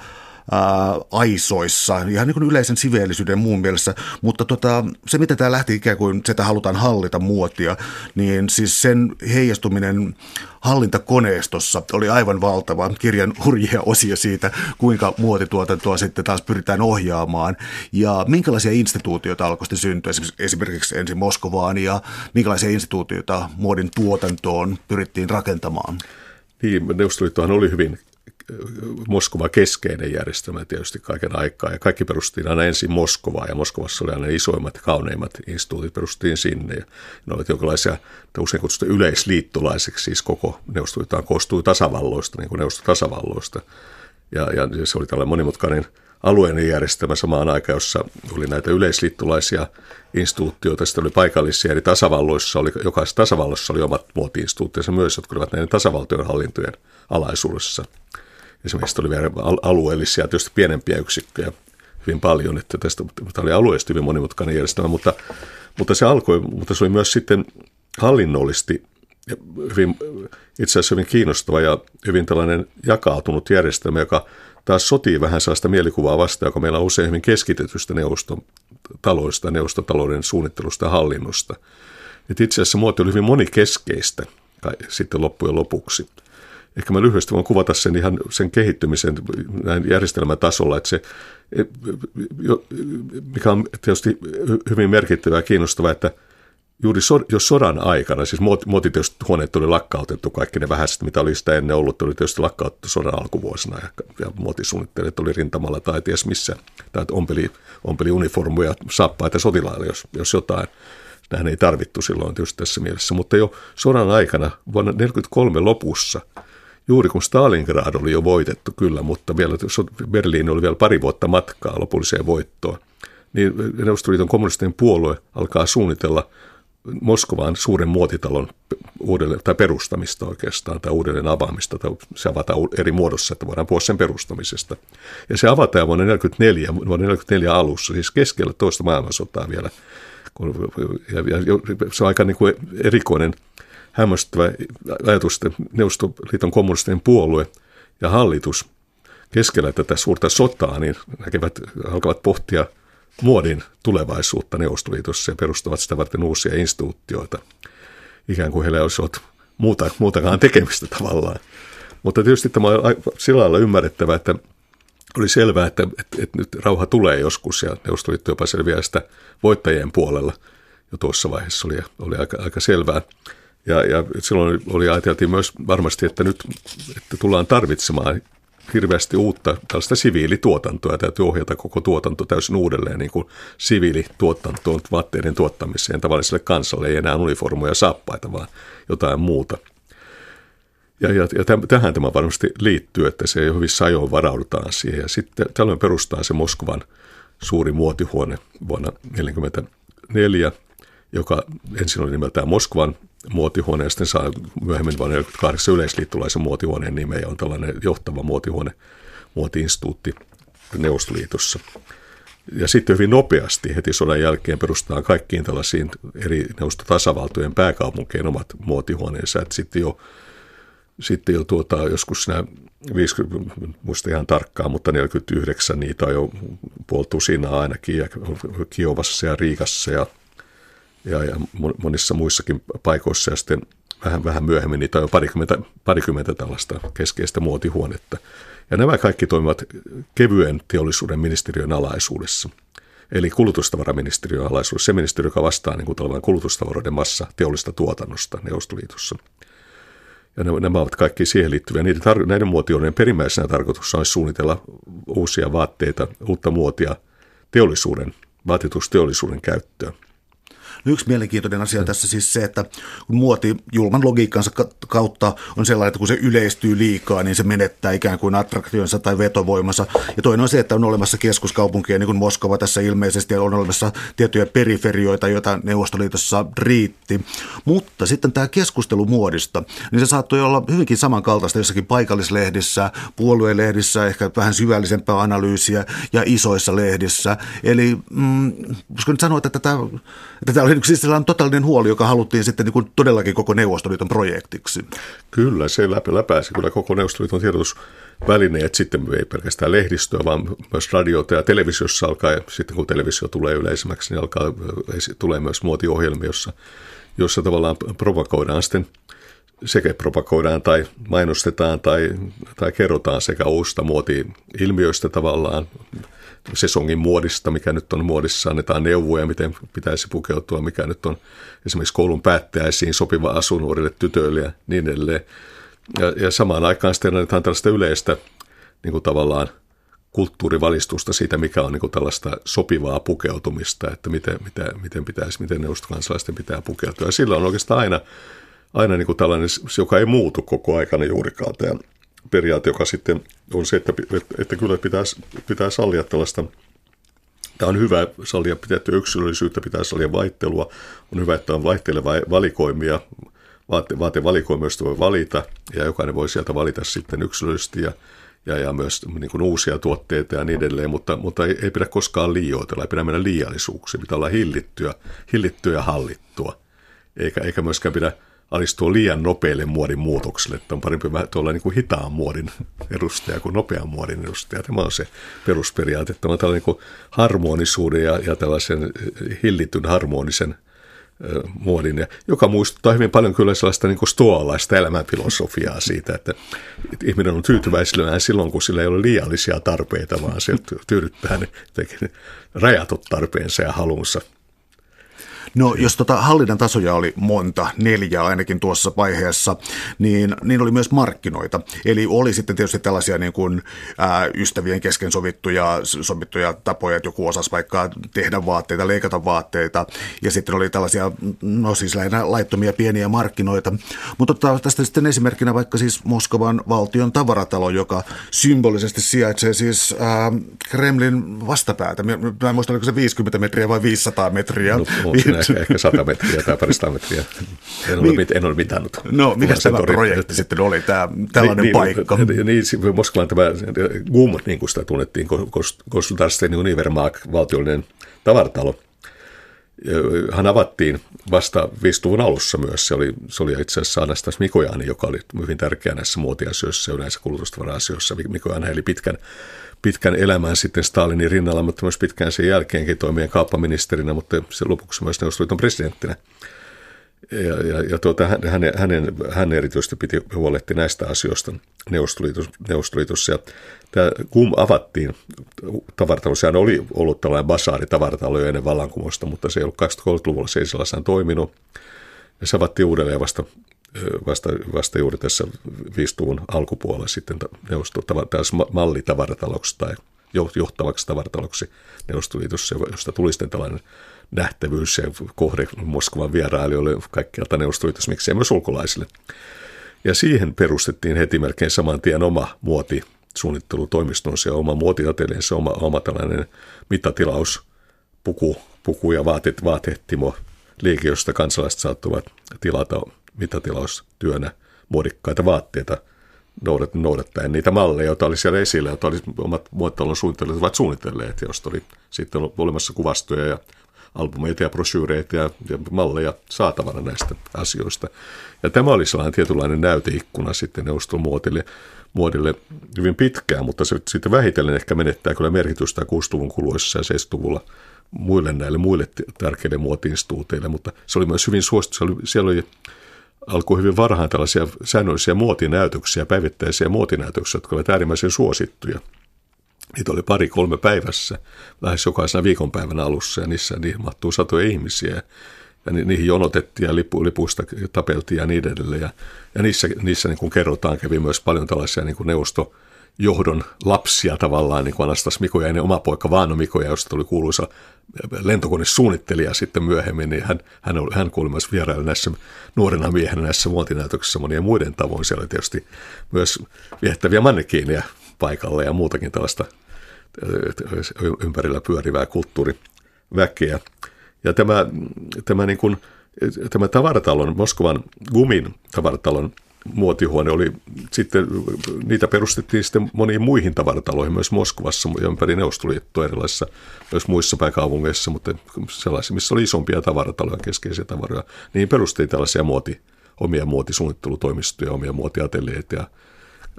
aisoissa, ihan niin kuin yleisen siveellisyyden muun mielessä, mutta tota, se miten tämä lähti ikään kuin, sitä halutaan hallita muotia, niin siis sen heijastuminen hallintakoneistossa oli aivan valtava. Kirjan hurjia osia siitä, kuinka muotituotantoa sitten taas pyritään ohjaamaan ja minkälaisia instituutioita alkoi sitten syntyä, esimerkiksi ensin Moskovaan ja minkälaisia instituutioita muodin tuotantoon pyrittiin rakentamaan. Niin, Neuvostoliittohan oli hyvin Moskova keskeinen järjestelmä tietysti kaiken aikaa. Ja kaikki perustiin aina ensin Moskovaan ja Moskovassa oli aina isoimmat ja kauneimmat instituutit perustiin sinne. Ja ne olivat jonkinlaisia, usein kutsuttu yleisliittolaiseksi, siis koko Neuvostoliittohan koostui tasavalloista, niin kuin neuvostotasavalloista. Ja, ja se oli tällainen monimutkainen alueellinen järjestelmä samaan aikaan, jossa oli näitä yleisliittolaisia instituutioita, sitten oli paikallisia eri tasavalloissa, oli, jokaisessa tasavallassa oli omat muotiinstituutioissa myös, jotka olivat näiden tasavaltojen hallintojen alaisuudessa. Esimerkiksi oli vielä alueellisia, tietysti pienempiä yksikköjä hyvin paljon, että tästä tämä oli alueellisesti hyvin monimutkainen järjestelmä, mutta, mutta se alkoi, mutta se oli myös sitten hallinnollisesti hyvin, itse asiassa hyvin kiinnostava ja hyvin tällainen jakautunut järjestelmä, joka taas sotii vähän sellaista mielikuvaa vastaan, joka meillä on usein hyvin keskitetystä neuvostotaloista, neuvostotalouden suunnittelusta ja hallinnosta. Et itse asiassa muoti oli hyvin monikeskeistä sitten loppujen lopuksi. Ehkä mä lyhyesti voin kuvata sen ihan sen kehittymisen näin järjestelmätasolla, että se, mikä on tietysti hyvin merkittävää ja kiinnostavaa, että juuri so, jos sodan aikana, siis huoneet oli lakkautettu, kaikki ne vähäiset, mitä oli sitä ennen ollut, oli tietysti lakkautettu sodan alkuvuosina ja, ja muotisuunnittelijat oli rintamalla tai ties missä, tai ompeli, ompeli uniformuja, saappaita sotilaille, jos, jos jotain. Nähän ei tarvittu silloin tietysti tässä mielessä, mutta jo sodan aikana vuonna 1943 lopussa – juuri kun Stalingrad oli jo voitettu kyllä, mutta vielä Berliini oli vielä pari vuotta matkaa lopulliseen voittoon, niin Neuvostoliiton kommunistinen puolue alkaa suunnitella Moskovaan suuren muotitalon uudelleen, tai perustamista oikeastaan, tai uudelleen avaamista, tai se avataan eri muodossa, että voidaan puhua sen perustamisesta. Ja se avataan vuonna 1944, vuonna 1944 alussa, siis keskellä toista maailmansotaa vielä. Ja, se on aika niin kuin erikoinen hämmästyttävä ajatus, että Neuvostoliiton kommunistinen puolue ja hallitus keskellä tätä suurta sotaa niin näkevät, alkavat pohtia muodin tulevaisuutta Neuvostoliitossa ja perustavat sitä varten uusia instituutioita. Ikään kuin heillä olisi ollut muuta, muutakaan tekemistä tavallaan. Mutta tietysti tämä on sillä lailla ymmärrettävä, että oli selvää, että, että, että nyt rauha tulee joskus ja Neuvostoliitto jopa selviää sitä voittajien puolella. Jo tuossa vaiheessa oli, oli aika, aika selvää. Ja, ja silloin oli, ajateltiin myös varmasti, että nyt että tullaan tarvitsemaan hirveästi uutta tällaista siviilituotantoa. Täytyy ohjata koko tuotanto täysin uudelleen niin kuin siviilituotantoon, vaatteiden tuottamiseen tavalliselle kansalle. Ei enää uniformuja saappaita, vaan jotain muuta. Ja, ja, ja tähän tämä varmasti liittyy, että se hyvissä ajoin varaudutaan siihen. Ja sitten tällöin perustaa se Moskovan suuri muotihuone vuonna 1944, joka ensin oli nimeltään Moskovan muotihuone ja sitten saa myöhemmin vuonna 1948 yleisliittolaisen muotihuoneen nimeä ja on tällainen johtava muotihuone, muotiinstituutti Neuvostoliitossa. Ja sitten hyvin nopeasti heti sodan jälkeen perustetaan kaikkiin tällaisiin eri neuvostotasavaltojen pääkaupunkien omat muotihuoneensa. Että sitten jo, sitten jo tuota, joskus nämä 50, muista ihan tarkkaan, mutta 49 niitä on jo puoltu siinä ainakin ja Kiovassa ja Riikassa ja ja, ja monissa muissakin paikoissa ja sitten vähän, vähän myöhemmin niitä on jo parikymmentä, parikymmentä tällaista keskeistä muotihuonetta. Ja nämä kaikki toimivat kevyen teollisuuden ministeriön alaisuudessa. Eli kulutustavaraministeriön alaisuudessa, se ministeriö, joka vastaa niin kuin kulutustavaroiden massa teollista tuotannosta Neuvostoliitossa. Ja nämä ovat kaikki siihen liittyviä. Niiden, tar- näiden muotioiden perimmäisenä tarkoitus on suunnitella uusia vaatteita, uutta muotia teollisuuden, vaatetusteollisuuden käyttöön. Yksi mielenkiintoinen asia tässä siis se, että kun muoti julman logiikkansa kautta on sellainen, että kun se yleistyy liikaa, niin se menettää ikään kuin attraktionsa tai vetovoimansa. Ja toinen on se, että on olemassa keskuskaupunkia, niin kuin Moskova tässä ilmeisesti, ja on olemassa tiettyjä periferioita, joita Neuvostoliitossa riitti. Mutta sitten tämä keskustelu muodista, niin se saattoi olla hyvinkin samankaltaista jossakin paikallislehdissä, puoluelehdissä, ehkä vähän syvällisempää analyysiä ja isoissa lehdissä. Eli mm, nyt sanoa, että tätä, että tämä oli oli siis sellainen totaalinen huoli, joka haluttiin sitten niin kuin todellakin koko Neuvostoliiton projektiksi. Kyllä, se läpi läpäisi kyllä koko Neuvostoliiton tiedotusvälineet, sitten ei pelkästään lehdistöä, vaan myös radiota ja televisiossa alkaa, ja sitten kun televisio tulee yleisemmäksi, niin alkaa, tulee myös muotiohjelmia, jossa, jossa tavallaan provokoidaan sitten sekä propagoidaan tai mainostetaan tai, tai kerrotaan sekä uusista muoti-ilmiöistä tavallaan, sesongin muodista, mikä nyt on muodissa, annetaan neuvoja, miten pitäisi pukeutua, mikä nyt on esimerkiksi koulun päättäjäisiin sopiva asu nuorille tytöille ja niin edelleen. Ja, ja samaan aikaan sitten annetaan tällaista yleistä niin kuin tavallaan kulttuurivalistusta siitä, mikä on niin kuin tällaista sopivaa pukeutumista, että miten, miten, miten, pitäisi, miten neuvostokansalaisten pitää pukeutua. Ja sillä on oikeastaan aina, aina niin kuin tällainen, joka ei muutu koko aikana juurikaan tämä periaate, joka sitten on se, että, että, kyllä pitää, pitää sallia tällaista. Tämä on hyvä sallia pitää yksilöllisyyttä, pitää sallia vaihtelua. On hyvä, että on vaihtelevia valikoimia, vaate, vaatevalikoimia, joista voi valita, ja jokainen voi sieltä valita sitten yksilöllisesti ja, ja, ja myös niin kuin uusia tuotteita ja niin edelleen, mutta, mutta ei, ei pidä koskaan liioitella, ei pidä mennä liiallisuuksiin, pitää olla hillittyä, hillittyä ja hallittua, eikä, eikä myöskään pidä alistuu liian nopeille muodin muutoksille, että on parempi vähän tuolla niin kuin hitaan muodin edustaja kuin nopean muodin edustaja. Tämä on se perusperiaate, että on tällainen niin harmonisuuden ja, ja tällaisen hillityn harmonisen muodin, ja joka muistuttaa hyvin paljon kyllä sellaista niin stoalaista elämänfilosofiaa siitä, että, ihminen on tyytyväisillään silloin, kun sillä ei ole liiallisia tarpeita, vaan se tyydyttää ne, ne rajatut tarpeensa ja halunsa – No jos tota hallinnan tasoja oli monta, neljä ainakin tuossa vaiheessa, niin, niin oli myös markkinoita. Eli oli sitten tietysti tällaisia niin kuin, ää, ystävien kesken sovittuja, sovittuja tapoja, että joku osasi vaikka tehdä vaatteita, leikata vaatteita, ja sitten oli tällaisia, no siis lähinnä laittomia pieniä markkinoita. Mutta tästä sitten esimerkkinä vaikka siis Moskovan valtion tavaratalo, joka symbolisesti sijaitsee siis ää, Kremlin vastapäätä. Mä en muista, oliko se 50 metriä vai 500 metriä. No, ehkä, (laughs) ehkä 100 metriä tai parista metriä. En ole, mit, en ole mitannut. No, mikä tämä tori... projekti sitten oli, tämä tällainen niin, niin paikka? Niin, niin Moskovan tämä GUM, niin kuin sitä tunnettiin, Konsultarsten Univermark, valtiollinen tavaratalo, hän avattiin vasta 50-luvun alussa myös. Se oli, se oli itse asiassa Anastas Mikojani, joka oli hyvin tärkeä näissä muotiasioissa ja yleensä kulutustavara-asioissa. Mikojani eli pitkän pitkän elämän sitten Stalinin rinnalla, mutta myös pitkään sen jälkeenkin toimien kauppaministerinä, mutta se lopuksi myös Neuvostoliiton presidenttinä. Ja, ja, ja tuota, hän, hänen, hän erityisesti piti huolehti näistä asioista Neuvostoliitossa. Neuvostoliitossa. Ja tämä KUM avattiin tavaratalo. Sehän oli ollut tällainen basaari tavaratalo jo ennen vallankumousta, mutta se ei ollut 20-luvulla, se ei sellaisena toiminut. Ja se avattiin uudelleen vasta vasta, vasta juuri tässä 50 alkupuolella sitten mallitavarataloksi tai johtavaksi tavarataloksi Neuvostoliitossa, josta tuli sitten tällainen nähtävyys ja kohde Moskovan vierailijoille kaikkialta Neuvostoliitossa, miksei myös ulkolaisille. Ja siihen perustettiin heti melkein saman tien oma muoti suunnittelutoimistonsa ja oma muotiateleensa, oma, oma tällainen mittatilaus, puku, puku ja vaate, vaatehtimo liike, josta kansalaiset saattuvat tilata mitatilaustyönä muodikkaita vaatteita noudat, noudattaen niitä malleja, joita oli siellä esillä, joita oli omat muotoilun suunnittelijat ovat suunnitelleet, joista oli sitten olemassa kuvastoja ja albumeita ja brosyyreitä ja, ja malleja saatavana näistä asioista. Ja tämä oli sellainen tietynlainen näyteikkuna sitten neuvoston muodille, hyvin pitkään, mutta se sitten vähitellen ehkä menettää kyllä merkitystä 60-luvun kuluessa ja 70-luvulla muille näille muille tärkeille muotiinstituuteille, mutta se oli myös hyvin suosittu. Siellä oli, siellä oli alkoi hyvin varhain tällaisia säännöllisiä muotinäytöksiä, päivittäisiä muotinäytöksiä, jotka olivat äärimmäisen suosittuja. Niitä oli pari-kolme päivässä, lähes jokaisena viikonpäivän alussa, ja niissä niihin mahtuu satoja ihmisiä. Ja ni, niihin jonotettiin ja lipu, lipuista tapeltiin ja niin edelleen. Ja, ja niissä, niissä niin kuin kerrotaan, kävi myös paljon tällaisia niin kuin neuvosto, johdon lapsia tavallaan, niin kuin Anastas Mikoja, oma poika Vaano Mikoja, josta tuli kuuluisa lentokonesuunnittelija sitten myöhemmin, niin hän, hän, oli, hän kuuli myös vierailla näissä nuorena miehenä näissä muotinäytöksissä monien muiden tavoin. Siellä oli tietysti myös viehtäviä mannekiineja paikalla ja muutakin tällaista ympärillä pyörivää kulttuuriväkeä. Ja tämä, tämä, niin kuin, tämä tavaratalon, Moskovan Gumin tavaratalon muotihuone oli sitten, niitä perustettiin sitten moniin muihin tavarataloihin, myös Moskovassa ja ympäri Neuvostoliittoa erilaisissa, myös muissa pääkaupungeissa, mutta sellaisia, missä oli isompia tavarataloja, keskeisiä tavaroja, niin perustettiin tällaisia muoti, omia muotisuunnittelutoimistoja, omia muotiateljeita ja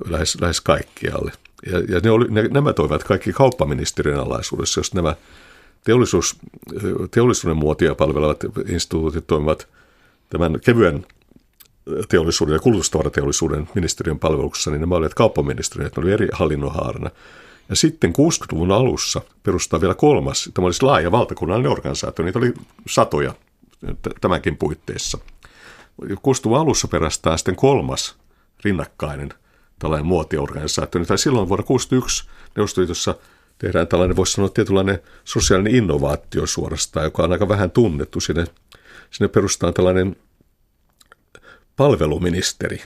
lähes, lähes kaikkialle. Ja, ja ne oli, ne, nämä toivat kaikki kauppaministeriön alaisuudessa, jos nämä teollisuus, teollisuuden muotia palvelevat instituutit toimivat tämän kevyen teollisuuden ja kulutustavarateollisuuden ministeriön palveluksessa, niin nämä olivat kauppaministeriöt, ne oli eri hallinnonhaarana. Ja sitten 60-luvun alussa perustaa vielä kolmas, tämä olisi laaja valtakunnallinen organisaatio, niitä oli satoja tämänkin puitteissa. 60-luvun alussa perustaa sitten kolmas rinnakkainen tällainen muotiorganisaatio. Tai silloin vuonna 1961 Neuvostoliitossa tehdään tällainen, voisi sanoa, tietynlainen sosiaalinen innovaatio suorastaan, joka on aika vähän tunnettu. Sinne, sinne perustaan tällainen palveluministeri.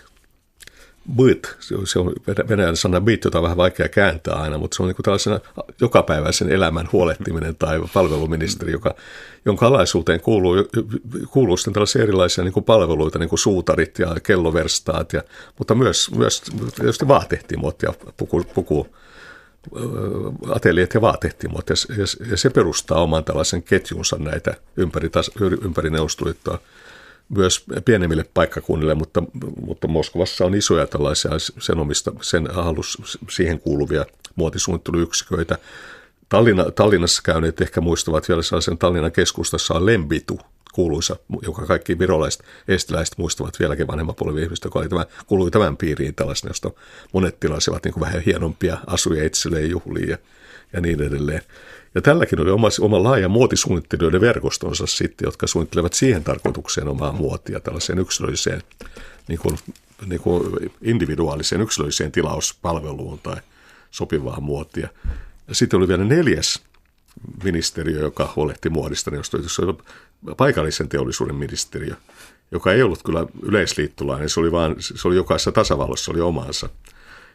Byt, se on venäjän sana byt, jota on vähän vaikea kääntää aina, mutta se on niin tällaisena jokapäiväisen elämän huolehtiminen tai palveluministeri, joka, jonka alaisuuteen kuuluu, kuuluu sitten tällaisia erilaisia niin kuin palveluita, niin kuin suutarit ja kelloverstaat, ja, mutta myös, myös tietysti vaatehtimot ja puku, puku ateliet ja vaatehtimot, ja, ja, ja se perustaa oman tällaisen ketjunsa näitä ympäri, ympäri Neuvostoliittoa myös pienemmille paikkakunnille, mutta, mutta Moskovassa on isoja tällaisia sen omista, sen halus, siihen kuuluvia muotisuunnitteluyksiköitä. Tallinna, Tallinnassa käyneet ehkä muistavat vielä sellaisen Tallinnan keskustassa on Lembitu, kuuluisa, joka kaikki virolaiset estiläiset muistavat vieläkin vanhemman polvi ihmistä, joka oli tämä, kuului tämän piiriin tällaisen, josta monet tilasivat niin vähän hienompia asuja itselleen juhliin ja, ja niin edelleen. Ja tälläkin oli oma, oma laaja muotisuunnittelijoiden verkostonsa sitten, jotka suunnittelevat siihen tarkoitukseen omaa muotia, tällaiseen yksilölliseen, niin kuin, niin kuin individuaaliseen yksilölliseen tilauspalveluun tai sopivaa muotia. Ja sitten oli vielä neljäs ministeriö, joka huolehti muodista, niin se oli paikallisen teollisuuden ministeriö, joka ei ollut kyllä yleisliittolainen, se oli, vaan, se oli jokaisessa tasavallassa oli omansa.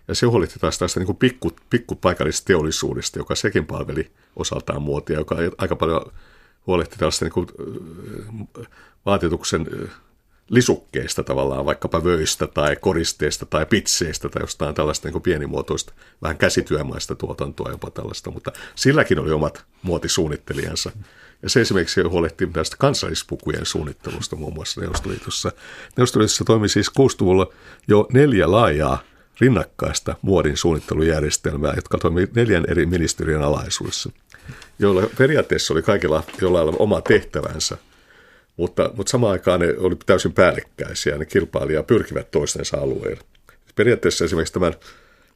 Ja se huolehti taas tästä niin pikku, pikku paikallisesta teollisuudesta, joka sekin palveli osaltaan muotia, joka aika paljon huolehti tällaista niin vaatetuksen lisukkeista tavallaan, vaikkapa vöistä tai koristeista tai pitseistä tai jostain tällaista niin pienimuotoista, vähän käsityömaista tuotantoa jopa tällaista, mutta silläkin oli omat muotisuunnittelijansa. Ja se esimerkiksi huolehti tästä kansallispukujen suunnittelusta muun muassa Neuvostoliitossa. Neuvostoliitossa toimi siis 60-luvulla jo neljä laajaa rinnakkaista muodin suunnittelujärjestelmää, jotka toimivat neljän eri ministeriön alaisuudessa, joilla periaatteessa oli kaikilla jollain oma tehtävänsä, mutta, mutta samaan aikaan ne oli täysin päällekkäisiä, ne kilpailijaa pyrkivät toistensa alueelle. Periaatteessa esimerkiksi tämän,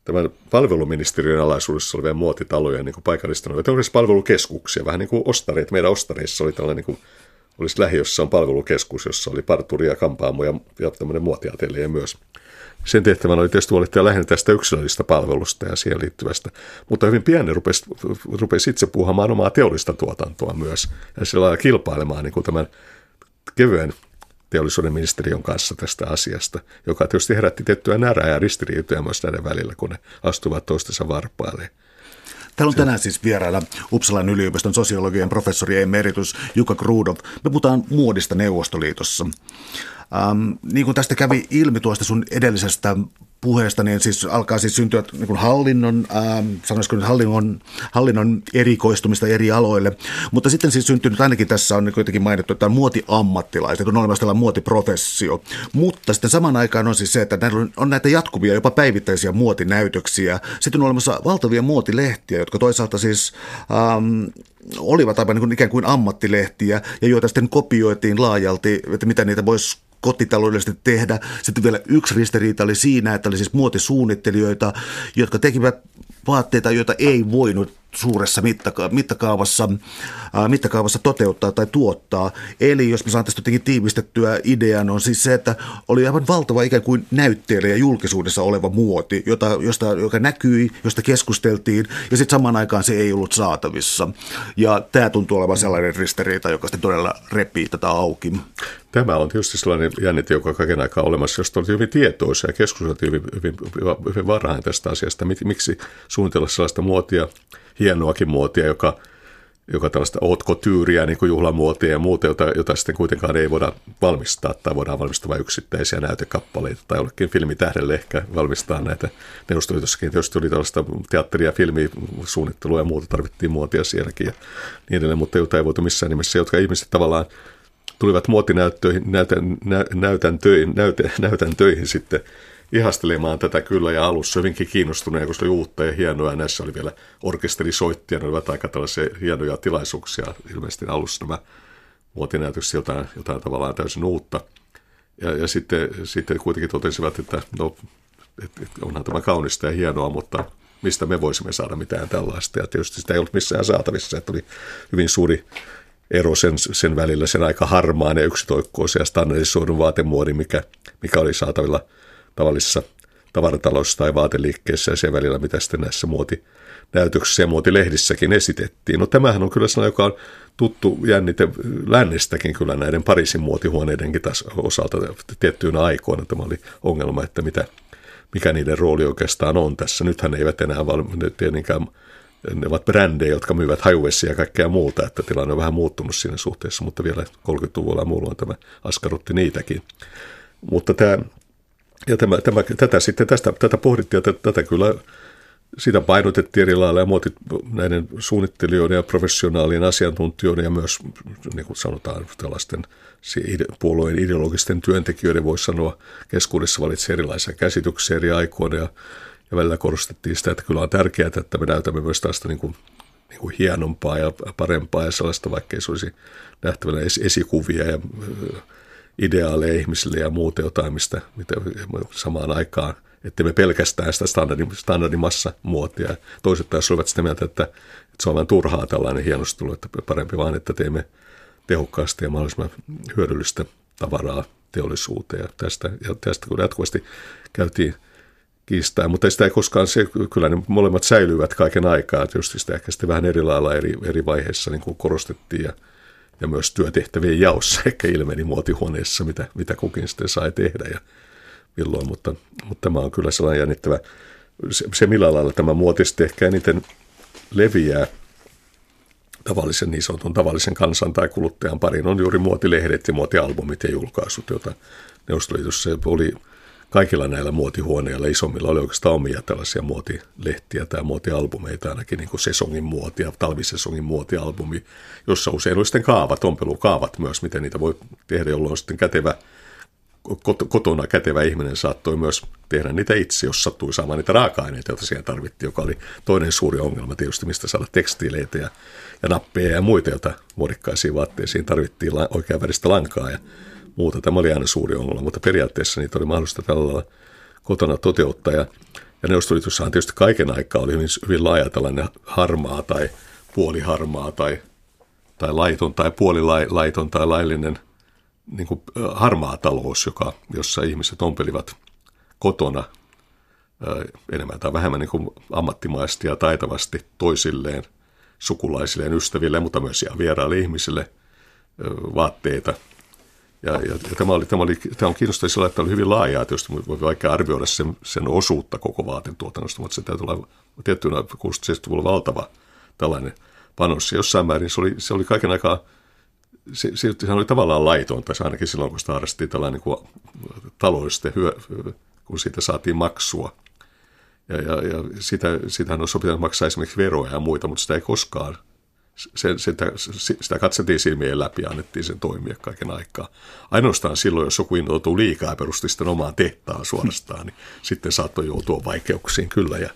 tämän palveluministeriön alaisuudessa olevien muotitalojen niin paikallista olivat palvelukeskuksia, vähän niin kuin ostareet. Meidän ostareissa oli tällainen niin kuin, olisi lähiössä on palvelukeskus, jossa oli parturi ja kampaamo ja, ja tämmöinen muotiatelje myös. Sen tehtävänä oli tietysti huolehtia lähinnä tästä yksilöllistä palvelusta ja siihen liittyvästä, mutta hyvin pieni rupesi, rupesi itse puuhamaan omaa teollista tuotantoa myös ja sillä lailla kilpailemaan niin kuin tämän kevyen teollisuuden ministeriön kanssa tästä asiasta, joka tietysti herätti tiettyä närää ja ristiriitoja myös näiden välillä, kun ne astuvat toistensa varpaille. Täällä on tänään siis vieraana Uppsalan yliopiston sosiologian professori emeritus Jukka Krudov. Me puhutaan muodista Neuvostoliitossa. Ähm, niin kuin tästä kävi ilmi tuosta sun edellisestä puheesta, niin siis alkaa siis syntyä niin kuin hallinnon, ähm, sanoisiko nyt hallinnon, hallinnon erikoistumista eri aloille, mutta sitten siis syntynyt, ainakin tässä on kuitenkin mainittu, että on muotiammattilaiset, on olemassa tällainen muotiprofessio, mutta sitten saman aikaan on siis se, että näillä on, on näitä jatkuvia, jopa päivittäisiä muotinäytöksiä, sitten on olemassa valtavia muotilehtiä, jotka toisaalta siis ähm, olivat aivan niin kuin ikään kuin ammattilehtiä ja joita sitten kopioitiin laajalti, että mitä niitä voisi kotitaloudellisesti tehdä. Sitten vielä yksi ristiriita oli siinä, että oli siis muotisuunnittelijoita, jotka tekivät vaatteita, joita ei voinut suuressa mittaka- mittakaavassa, ää, mittakaavassa toteuttaa tai tuottaa. Eli jos mä saan tästä jotenkin tiivistettyä idean, on siis se, että oli aivan valtava ikään kuin näytteellä ja julkisuudessa oleva muoti, jota, josta, joka näkyi, josta keskusteltiin, ja sitten samaan aikaan se ei ollut saatavissa. Ja tämä tuntuu olevan sellainen ristiriita, joka sitten todella repii tätä auki. Tämä on tietysti sellainen jännite, joka kaiken aikaa olemassa, josta on hyvin tietoisia ja keskusteltiin hyvin, hyvin, hyvin varhain tästä asiasta. Miksi suunnitella sellaista muotia, hienoakin muotia, joka joka tällaista haute couturea, niin juhlamuotia ja muuta, jota, jota sitten kuitenkaan ei voida valmistaa tai voidaan valmistaa vain yksittäisiä näytekappaleita tai jollekin filmitähdelle ehkä valmistaa näitä. Neuvostoliitossakin tietysti oli tällaista teatteria ja filmisuunnittelua ja muuta, tarvittiin muotia sielläkin ja niin edelleen, mutta jota ei voitu missään nimessä, jotka ihmiset tavallaan tulivat muotinäyttöihin, näytän, nä, näytän, töihin, näytä, (laughs) näytän töihin sitten ihastelemaan tätä kyllä ja alussa hyvinkin kiinnostuneen, koska oli uutta ja hienoa. Näissä oli vielä orkesterisoittia, ne olivat aika tällaisia hienoja tilaisuuksia. Ilmeisesti alussa nämä muotinäytökset jotain, jotain tavallaan täysin uutta. Ja, ja sitten, sitten kuitenkin totesivat, että no, et, et onhan tämä kaunista ja hienoa, mutta mistä me voisimme saada mitään tällaista. Ja tietysti sitä ei ollut missään saatavissa, että oli hyvin suuri ero sen, sen välillä, sen aika harmaan ja yksitoikkoisen ja standardisoidun vaatemuodin, mikä, mikä oli saatavilla – tavallisissa tavarataloissa tai vaateliikkeessä ja sen välillä, mitä sitten näissä muotinäytöksissä ja muotilehdissäkin esitettiin. No tämähän on kyllä sellainen, joka on tuttu jännite lännestäkin kyllä näiden Pariisin muotihuoneidenkin taas osalta tiettyinä aikoina. Tämä oli ongelma, että mitä, mikä niiden rooli oikeastaan on tässä. Nythän ne eivät enää valmiita tietenkään ne ovat brändejä, jotka myyvät hajuvesia ja kaikkea muuta, että tilanne on vähän muuttunut siinä suhteessa, mutta vielä 30-luvulla ja muulla tämä askarrutti niitäkin. Mutta tämä ja tämä, tämä, tätä sitten tästä, tätä pohdittiin ja tätä kyllä sitä painotettiin eri lailla ja muotit näiden suunnittelijoiden ja professionaalien asiantuntijoiden ja myös niin kuin sanotaan tällaisten puolueen ideologisten työntekijöiden voisi sanoa keskuudessa valitsi erilaisia käsityksiä eri aikoina ja, ja välillä korostettiin sitä, että kyllä on tärkeää, että me näytämme myös tästä niin kuin, niin kuin hienompaa ja parempaa ja sellaista, vaikka se olisi nähtävänä esikuvia ja ideaaleja ihmisille ja muuta jotain, mistä mitä samaan aikaan, että me pelkästään sitä standardimassa muotia. Toiset taas olivat sitä mieltä, että, että se on vain turhaa tällainen hienostelu, että parempi vaan, että teemme tehokkaasti ja mahdollisimman hyödyllistä tavaraa teollisuuteen. Ja tästä, ja tästä kun jatkuvasti käytiin kiistää, mutta sitä ei koskaan, se, kyllä ne molemmat säilyvät kaiken aikaa. Tietysti sitä ehkä sitten vähän eri lailla eri, eri vaiheissa niin kuin korostettiin ja ja myös työtehtävien jaossa. (laughs) Ehkä ilmeni muotihuoneessa, mitä, mitä kukin sitten sai tehdä ja milloin, mutta, mutta tämä on kyllä sellainen jännittävä, se, se millä lailla tämä muoti sitten ehkä eniten leviää tavallisen niin sanotun tavallisen kansan tai kuluttajan parin on juuri muotilehdet ja muotialbumit ja julkaisut, joita Neuvostoliitossa oli kaikilla näillä muotihuoneilla isommilla oli oikeastaan omia tällaisia muotilehtiä tai muotialbumeita, ainakin niin kuin sesongin muotia, talvisesongin muotialbumi, jossa usein oli sitten kaavat, ompelukaavat myös, miten niitä voi tehdä, jolloin sitten kätevä, kotona kätevä ihminen saattoi myös tehdä niitä itse, jos sattui saamaan niitä raaka-aineita, joita siihen tarvittiin, joka oli toinen suuri ongelma tietysti, mistä saada tekstiileitä ja, ja nappeja ja muita, joita muodikkaisiin vaatteisiin tarvittiin oikean väristä lankaa ja muuta. Tämä oli aina suuri ongelma, mutta periaatteessa niitä oli mahdollista tällä lailla kotona toteuttaa. Ja, ja Neuvostoliitossahan tietysti kaiken aikaa oli hyvin, hyvin laaja tällainen harmaa tai puoliharmaa tai, tai laiton tai puolilaiton tai laillinen niin kuin harmaa talous, joka, jossa ihmiset ompelivat kotona enemmän tai vähemmän niin kuin ammattimaisesti ja taitavasti toisilleen, sukulaisilleen, ystäville, mutta myös ihan vieraille ihmisille vaatteita – ja, ja, ja tämä, oli, tämä, oli, tämä on kiinnostavaa sillä, että oli hyvin laajaa, tietysti voi vaikka arvioida sen, sen osuutta koko vaatetuotannosta, mutta se täytyy olla tiettynä 60-70-luvulla valtava tällainen panos. Ja jossain määrin se oli, se oli kaiken aikaa, se, se, se oli tavallaan laitonta, se ainakin silloin, kun sitä harrastettiin tällainen niin taloudellisesti hyö, kun siitä saatiin maksua. Ja, ja, ja sitä, sitähän olisi pitänyt maksaa esimerkiksi veroja ja muita, mutta sitä ei koskaan – se, sitä, sitä katseltiin silmien läpi ja annettiin sen toimia kaiken aikaa. Ainoastaan silloin, jos joku intoutuu liikaa ja perusti sitten omaan tehtaan suorastaan, niin sitten saattoi joutua vaikeuksiin kyllä ja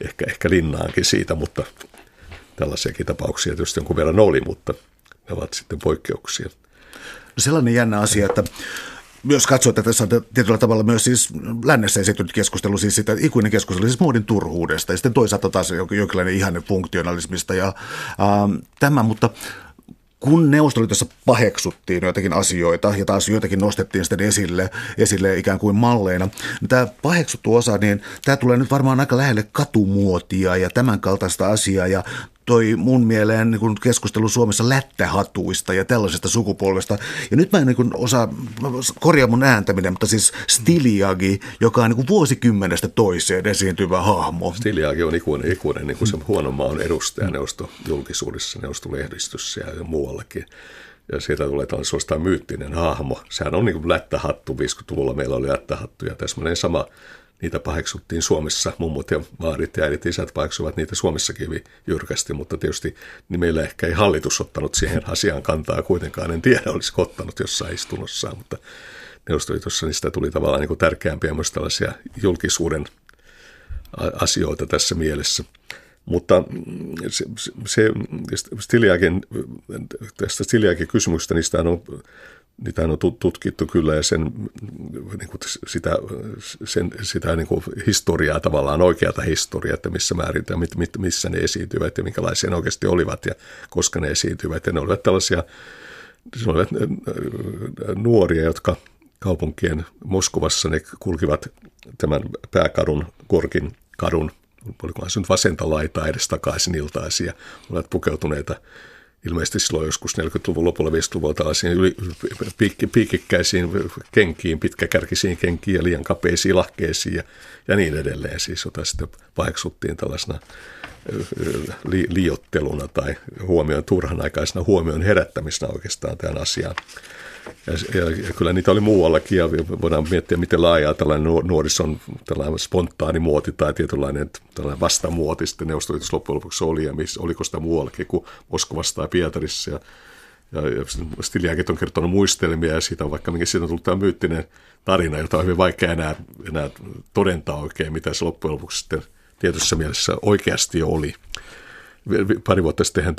ehkä, ehkä linnaankin siitä, mutta tällaisiakin tapauksia tietysti jonkun verran oli, mutta ne ovat sitten poikkeuksia. No sellainen jännä asia, että myös katsoa, että tässä on tietyllä tavalla myös siis lännessä esittynyt keskustelu, siis sitä ikuinen keskustelu siis muodin turhuudesta. Ja sitten toisaalta taas jonkinlainen ihanne funktionalismista ja ähm, tämä, mutta kun Neuvostoliitossa paheksuttiin joitakin asioita ja taas joitakin nostettiin sitten esille, esille ikään kuin malleina, niin tämä paheksuttu osa, niin tämä tulee nyt varmaan aika lähelle katumuotia ja tämän kaltaista asiaa. Ja toi mun mieleen niin keskustelu Suomessa lättähatuista ja tällaisesta sukupolvesta. Ja nyt mä en niin osaa korjaa mun ääntäminen, mutta siis Stiliagi, joka on niin vuosikymmenestä toiseen esiintyvä hahmo. Stiliagi on ikuinen, ikuinen niin kuin se huono maan edustaja neuvosto julkisuudessa, neuvostolehdistössä ja muuallakin. Ja sieltä tulee tällainen suorastaan myyttinen hahmo. Sehän on niin kuin lättähattu, 50-luvulla meillä oli lättähattu ja täsmälleen sama niitä paheksuttiin Suomessa, mummut ja vaarit ja äidit isät paheksuvat niitä Suomessakin hyvin jyrkästi, mutta tietysti niin meillä ehkä ei hallitus ottanut siihen (laughs) asiaan kantaa kuitenkaan, en tiedä olisi ottanut jossain istunnossaan, mutta Neuvostoliitossa niistä tuli tavallaan niin kuin tärkeämpiä myös tällaisia julkisuuden asioita tässä mielessä. Mutta se, se Stiliakin, tästä Stiliakin kysymyksestä, niistä on niitä on tutkittu kyllä ja sen, niin kuin sitä, sen, sitä niin kuin historiaa tavallaan, oikeata historiaa, että missä määrin ja mit, mit, missä ne esiintyvät ja minkälaisia ne oikeasti olivat ja koska ne esiintyvät. Ja ne olivat tällaisia ne olivat nuoria, jotka kaupunkien Moskovassa ne kulkivat tämän pääkadun, Korkin kadun, oliko se nyt vasenta laitaa edes takaisin iltaisia, olivat pukeutuneita ilmeisesti silloin joskus 40-luvun lopulla 50-luvulla tällaisiin yli, piikki, piikikkäisiin kenkiin, pitkäkärkisiin kenkiin ja liian kapeisiin lahkeisiin ja, ja niin edelleen. Siis jota sitten paheksuttiin tällaisena li, liotteluna tai huomioon turhanaikaisena huomion herättämisenä oikeastaan tämän asian. Ja, ja, ja kyllä niitä oli muuallakin ja voidaan miettiä, miten laajaa tällainen nuorison tällainen spontaani muoti tai tietynlainen tällainen vastamuoti sitten Neuvostoliitossa loppujen lopuksi oli ja missä, oliko sitä muuallakin kuin Moskovassa tai Pietarissa. Ja, ja, ja Stiliakin on kertonut muistelmia ja siitä on vaikka minkä siitä on tullut tämä myyttinen tarina, jota on hyvin vaikea enää, enää todentaa oikein, mitä se loppujen lopuksi sitten tietyssä mielessä oikeasti oli pari vuotta sitten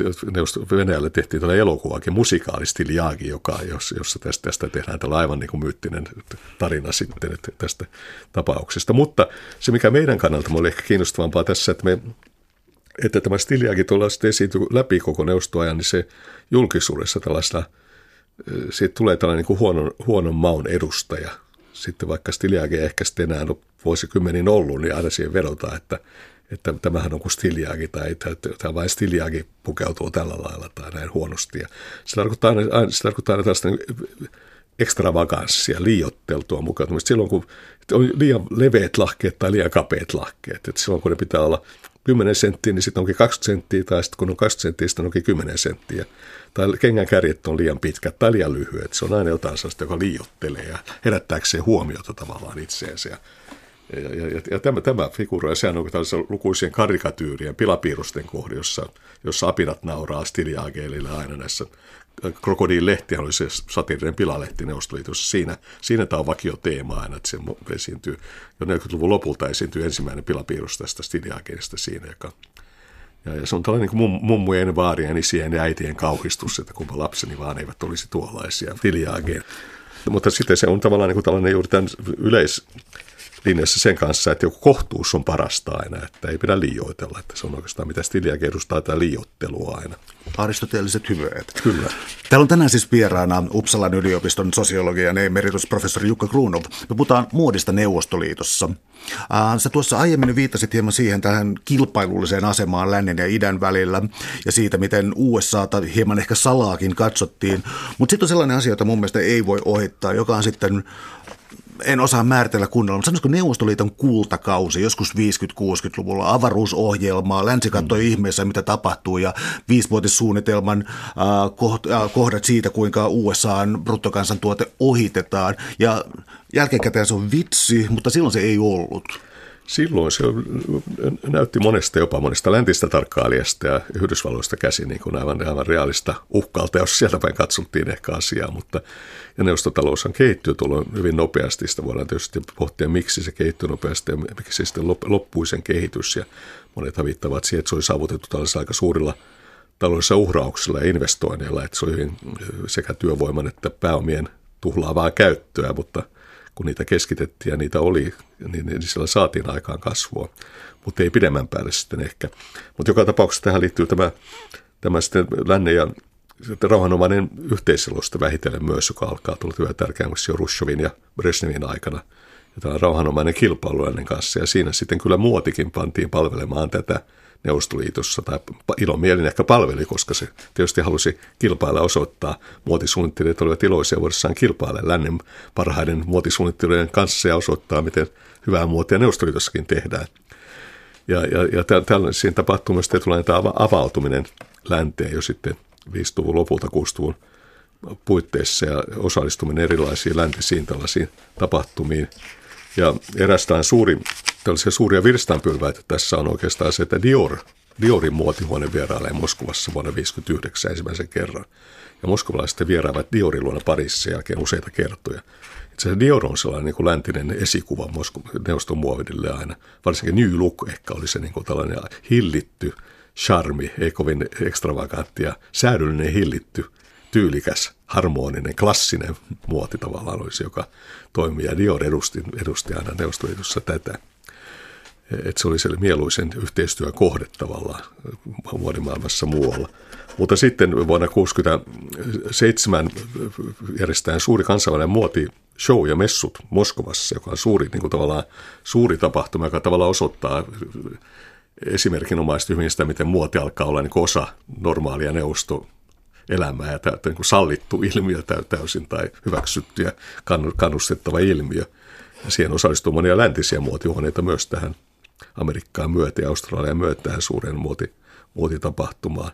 Venäjällä tehtiin tällainen elokuvakin, musikaalistiliaaki, joka, jossa tästä, tästä tehdään tällainen aivan niin kuin myyttinen tarina sitten että tästä tapauksesta. Mutta se, mikä meidän kannalta oli ehkä kiinnostavampaa tässä, että me että tämä stiliaaki tuolla sitten esiintyy läpi koko neuvostoajan, niin se julkisuudessa tällaista, siitä tulee tällainen niin kuin huonon, huonon maun edustaja. Sitten vaikka stiliaaki ei ehkä sitten enää ole vuosikymmenin ollut, niin aina siihen vedotaan, että että tämähän on kuin stiliaaki tai tämä vain stiliaaki pukeutuu tällä lailla tai näin huonosti. Ja se tarkoittaa aina, se tarkoittaa aina tällaista ekstravaganssia, liiotteltua mukautumista. Silloin kun on liian leveät lahkeet tai liian kapeat lahkeet. Että silloin kun ne pitää olla 10 senttiä, niin sitten onkin 20 senttiä, tai sitten kun on 20 senttiä, sitten onkin 10 senttiä. Tai kengän kärjet on liian pitkät tai liian lyhyet. Se on aina jotain sellaista, joka liiottelee ja herättääkseen huomiota tavallaan itseensä. Ja, ja, ja, ja tämä, tämä figura, sehän on tällaisen lukuisien karikatyyrien, pilapiirusten kohde, jossa, jossa apinat nauraa stiliaageelille aina näissä. Krokodiin lehti oli se satiirinen pilalehti Neuvostoliitossa. Siinä, siinä tämä on vakio teema aina, että se esiintyy, jo 40-luvun lopulta esiintyy ensimmäinen pilapiirus tästä stiliaageelista siinä, joka ja, ja se on tällainen niin mummujen, vaarien, isien ja äitien kauhistus, että kumpa lapseni vaan eivät olisi tuollaisia stiliaageen. Mutta sitten se on tavallaan niin kuin tällainen juuri tämän yleis, linjassa sen kanssa, että joku kohtuus on parasta aina, että ei pidä liioitella, että se on oikeastaan mitä stiliäkin edustaa tämä liiottelua aina. Aristoteelliset hyveet. Kyllä. Täällä on tänään siis vieraana Uppsalan yliopiston sosiologian emeritusprofessori Jukka Grunov. Me puhutaan muodista Neuvostoliitossa. Sä tuossa aiemmin viittasit hieman siihen tähän kilpailulliseen asemaan lännen ja idän välillä ja siitä, miten USAta hieman ehkä salaakin katsottiin. Mutta sitten on sellainen asia, jota mun mielestä ei voi ohittaa, joka on sitten en osaa määritellä kunnolla, mutta sanoisiko Neuvostoliiton kultakausi joskus 50-60-luvulla, avaruusohjelmaa, länsi katsoi mm. ihmeessä, mitä tapahtuu ja viisivuotissuunnitelman äh, äh, kohdat siitä, kuinka USAn bruttokansantuote ohitetaan ja jälkikäteen se on vitsi, mutta silloin se ei ollut. Silloin se näytti monesta, jopa monesta läntistä tarkkailijasta ja Yhdysvalloista käsin niin kuin aivan, aivan realista uhkalta, jos sieltä päin katsottiin ehkä asiaa, mutta ja neuvostotalous on kehittynyt tullut hyvin nopeasti. Sitä voidaan tietysti pohtia, miksi se kehittyi nopeasti ja miksi sitten loppui sen kehitys. Ja monet viittavat siihen, että se oli saavutettu tällaisella aika suurilla taloudellisilla uhrauksilla ja investoinneilla, että se oli hyvin sekä työvoiman että pääomien tuhlaavaa käyttöä, mutta kun niitä keskitettiin ja niitä oli, niin, niin sillä saatiin aikaan kasvua, mutta ei pidemmän päälle sitten ehkä. Mutta joka tapauksessa tähän liittyy tämä, tämä sitten lännen ja rauhanomainen yhteiselosta vähitellen myös, joka alkaa tulla yhä tärkeämmäksi jo Rushovin ja Brezhnevin aikana. Ja tämä rauhanomainen kilpailu kanssa ja siinä sitten kyllä muotikin pantiin palvelemaan tätä Neuvostoliitossa tai ilomielin ehkä palveli, koska se tietysti halusi kilpailla osoittaa. Muotisuunnittelijat olivat iloisia vuodessaan kilpailla lännen parhaiden muotisuunnittelijoiden kanssa ja osoittaa, miten hyvää muotia Neuvostoliitossakin tehdään. Ja, ja, ja tällä, siinä tapahtuu myös tietynlainen avautuminen länteen jo sitten 5-luvun lopulta 6-luvun puitteissa ja osallistuminen erilaisiin läntisiin tällaisiin tapahtumiin. Ja erästään suuri, tällaisia suuria virstanpylväitä tässä on oikeastaan se, että Dior, Diorin muotihuone vierailee Moskovassa vuonna 1959 ensimmäisen kerran. Ja moskovalaiset vieraavat Diorin luona Pariisissa jälkeen useita kertoja. Itse asiassa Dior on sellainen niin kuin läntinen esikuva neuvoston muovidille aina. Varsinkin New Look ehkä oli se niin kuin tällainen hillitty charmi, ei kovin ekstravagantti ja säädyllinen hillitty, tyylikäs, harmoninen, klassinen muoti tavallaan olisi, joka toimii. Ja Dior edusti, edusti aina Neuvostoliitossa tätä. Että se oli se mieluisen yhteistyökohde tavallaan muodimaailmassa muualla. Mutta sitten vuonna 1967 järjestetään suuri kansainvälinen muoti show ja messut Moskovassa, joka on suuri, niin kuin tavallaan, suuri tapahtuma, joka tavallaan osoittaa esimerkinomaisesti hyvin sitä, miten muoti alkaa olla niin osa normaalia neuvostoelämää ja tämä niin sallittu ilmiö täysin tai hyväksytty ja kannustettava ilmiö. Ja siihen osallistuu monia läntisiä muotihuoneita myös tähän Amerikkaan myötä ja Australiaan myötä tähän suureen muoti, muotitapahtumaan.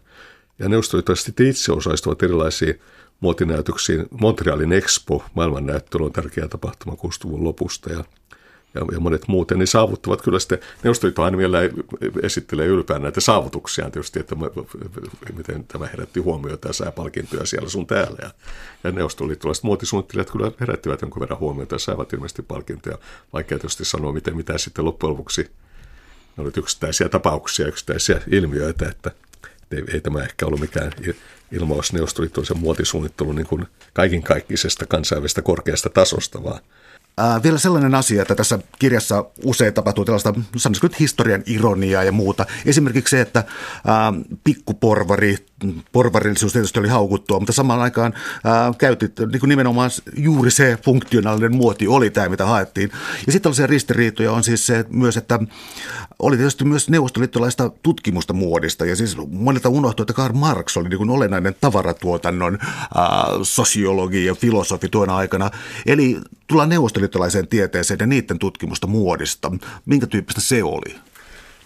Ja neuvostoliitto itse osallistuvat erilaisiin muotinäytöksiin. Montrealin Expo, maailmannäyttely on tärkeä tapahtuma 60-luvun lopusta ja, ja, ja monet muut. Ja ne saavuttavat kyllä sitten, Neuvostoliitto aina vielä esittelee ylpeänä näitä saavutuksia tietysti, että miten tämä herätti huomiota ja saa palkintoja siellä sun täällä. Ja, ja neuvostoliittolaiset muotisuunnittelijat kyllä herättivät jonkun verran huomiota ja saivat ilmeisesti palkintoja. Vaikea tietysti sanoa, miten mitä sitten loppujen lopuksi ne olivat yksittäisiä tapauksia, yksittäisiä ilmiöitä, että ei, ei tämä ehkä ollut mikään ilmaus neuvostoliittoisen muotisuunnittelun niin kuin kaikinkaikkisesta kansainvälisestä korkeasta tasosta, vaan Ää, vielä sellainen asia, että tässä kirjassa usein tapahtuu tällaista, sanoisiko historian ironiaa ja muuta. Esimerkiksi se, että ää, pikkuporvari, porvarillisuus tietysti oli haukuttua, mutta samaan aikaan ää, käytit niin nimenomaan juuri se funktionaalinen muoti oli tämä, mitä haettiin. Ja sitten tällaisia ristiriitoja on siis se myös, että oli tietysti myös neuvostoliittolaista tutkimusta muodista. Ja siis monilta unohtui, että Karl Marx oli niin olennainen tavaratuotannon ää, sosiologi ja filosofi tuona aikana. Eli tullaan neuvostoliittolaiseen tieteeseen ja niiden tutkimusta muodista. Minkä tyyppistä se oli?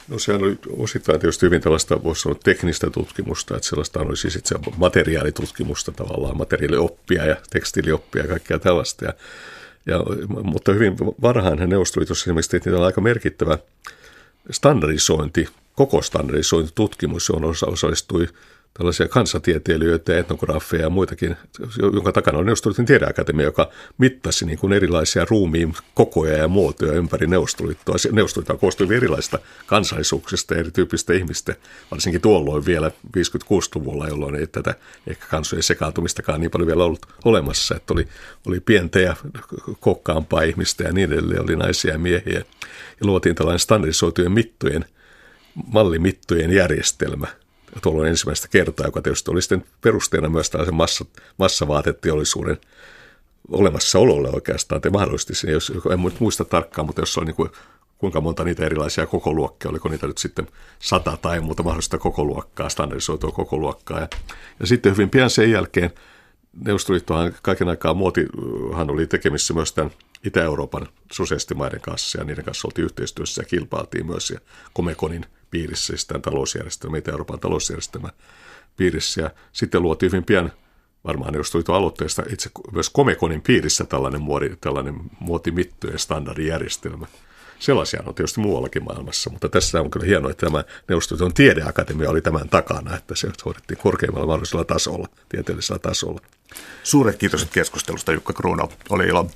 No sehän oli osittain tietysti hyvin tällaista, voisi sanoa, teknistä tutkimusta, että sellaista oli siis itse materiaalitutkimusta tavallaan, materiaalioppia ja tekstiilioppia ja kaikkea tällaista. Ja, ja, mutta hyvin varhain Neuvostoliitossa esimerkiksi tehtiin aika merkittävä standardisointi, koko standardisointitutkimus, johon osallistui tällaisia kansatieteilijöitä ja etnografeja ja muitakin, jonka takana on Neuvostoliiton tiedeakatemia, joka mittasi niin kuin erilaisia ruumiin kokoja ja muotoja ympäri Neuvostoliittoa. Neuvostoliittoa koostui erilaisista kansallisuuksista ja erityyppistä ihmistä, varsinkin tuolloin vielä 56-luvulla, jolloin ei tätä ehkä kansojen sekaantumistakaan niin paljon vielä ollut olemassa, että oli, oli pientä ja kokkaampaa ihmistä ja niin edelleen, oli naisia ja miehiä. Ja luotiin tällainen standardisoitujen mittojen, mallimittojen järjestelmä – tuolloin ensimmäistä kertaa, joka tietysti oli sitten perusteena myös tällaisen massa, massavaateteollisuuden olemassaololle oikeastaan, te mahdollisesti sen, jos, en muista tarkkaan, mutta jos on niin kuin, kuinka monta niitä erilaisia kokoluokkia, oliko niitä nyt sitten sata tai muuta mahdollista kokoluokkaa, standardisoitua kokoluokkaa. Ja, ja sitten hyvin pian sen jälkeen Neuvostoliittohan kaiken aikaa muotihan oli tekemissä myös tämän Itä-Euroopan sosialistimaiden kanssa ja niiden kanssa oltiin yhteistyössä ja kilpailtiin myös ja Komekonin piirissä, siis tämän talousjärjestelmä, Itä-Euroopan talousjärjestelmä piirissä. Ja sitten luotiin hyvin pian, varmaan Neuvostoliiton aloitteesta, itse myös Komekonin piirissä tällainen, muodi, tällainen muotimittojen standardijärjestelmä. Sellaisia on tietysti muuallakin maailmassa, mutta tässä on kyllä hienoa, että tämä Neuvostoliiton tiedeakatemia oli tämän takana, että se hoidettiin korkeimmalla mahdollisella tasolla, tieteellisellä tasolla. Suuret kiitos keskustelusta Jukka Kruuno. Oli ilo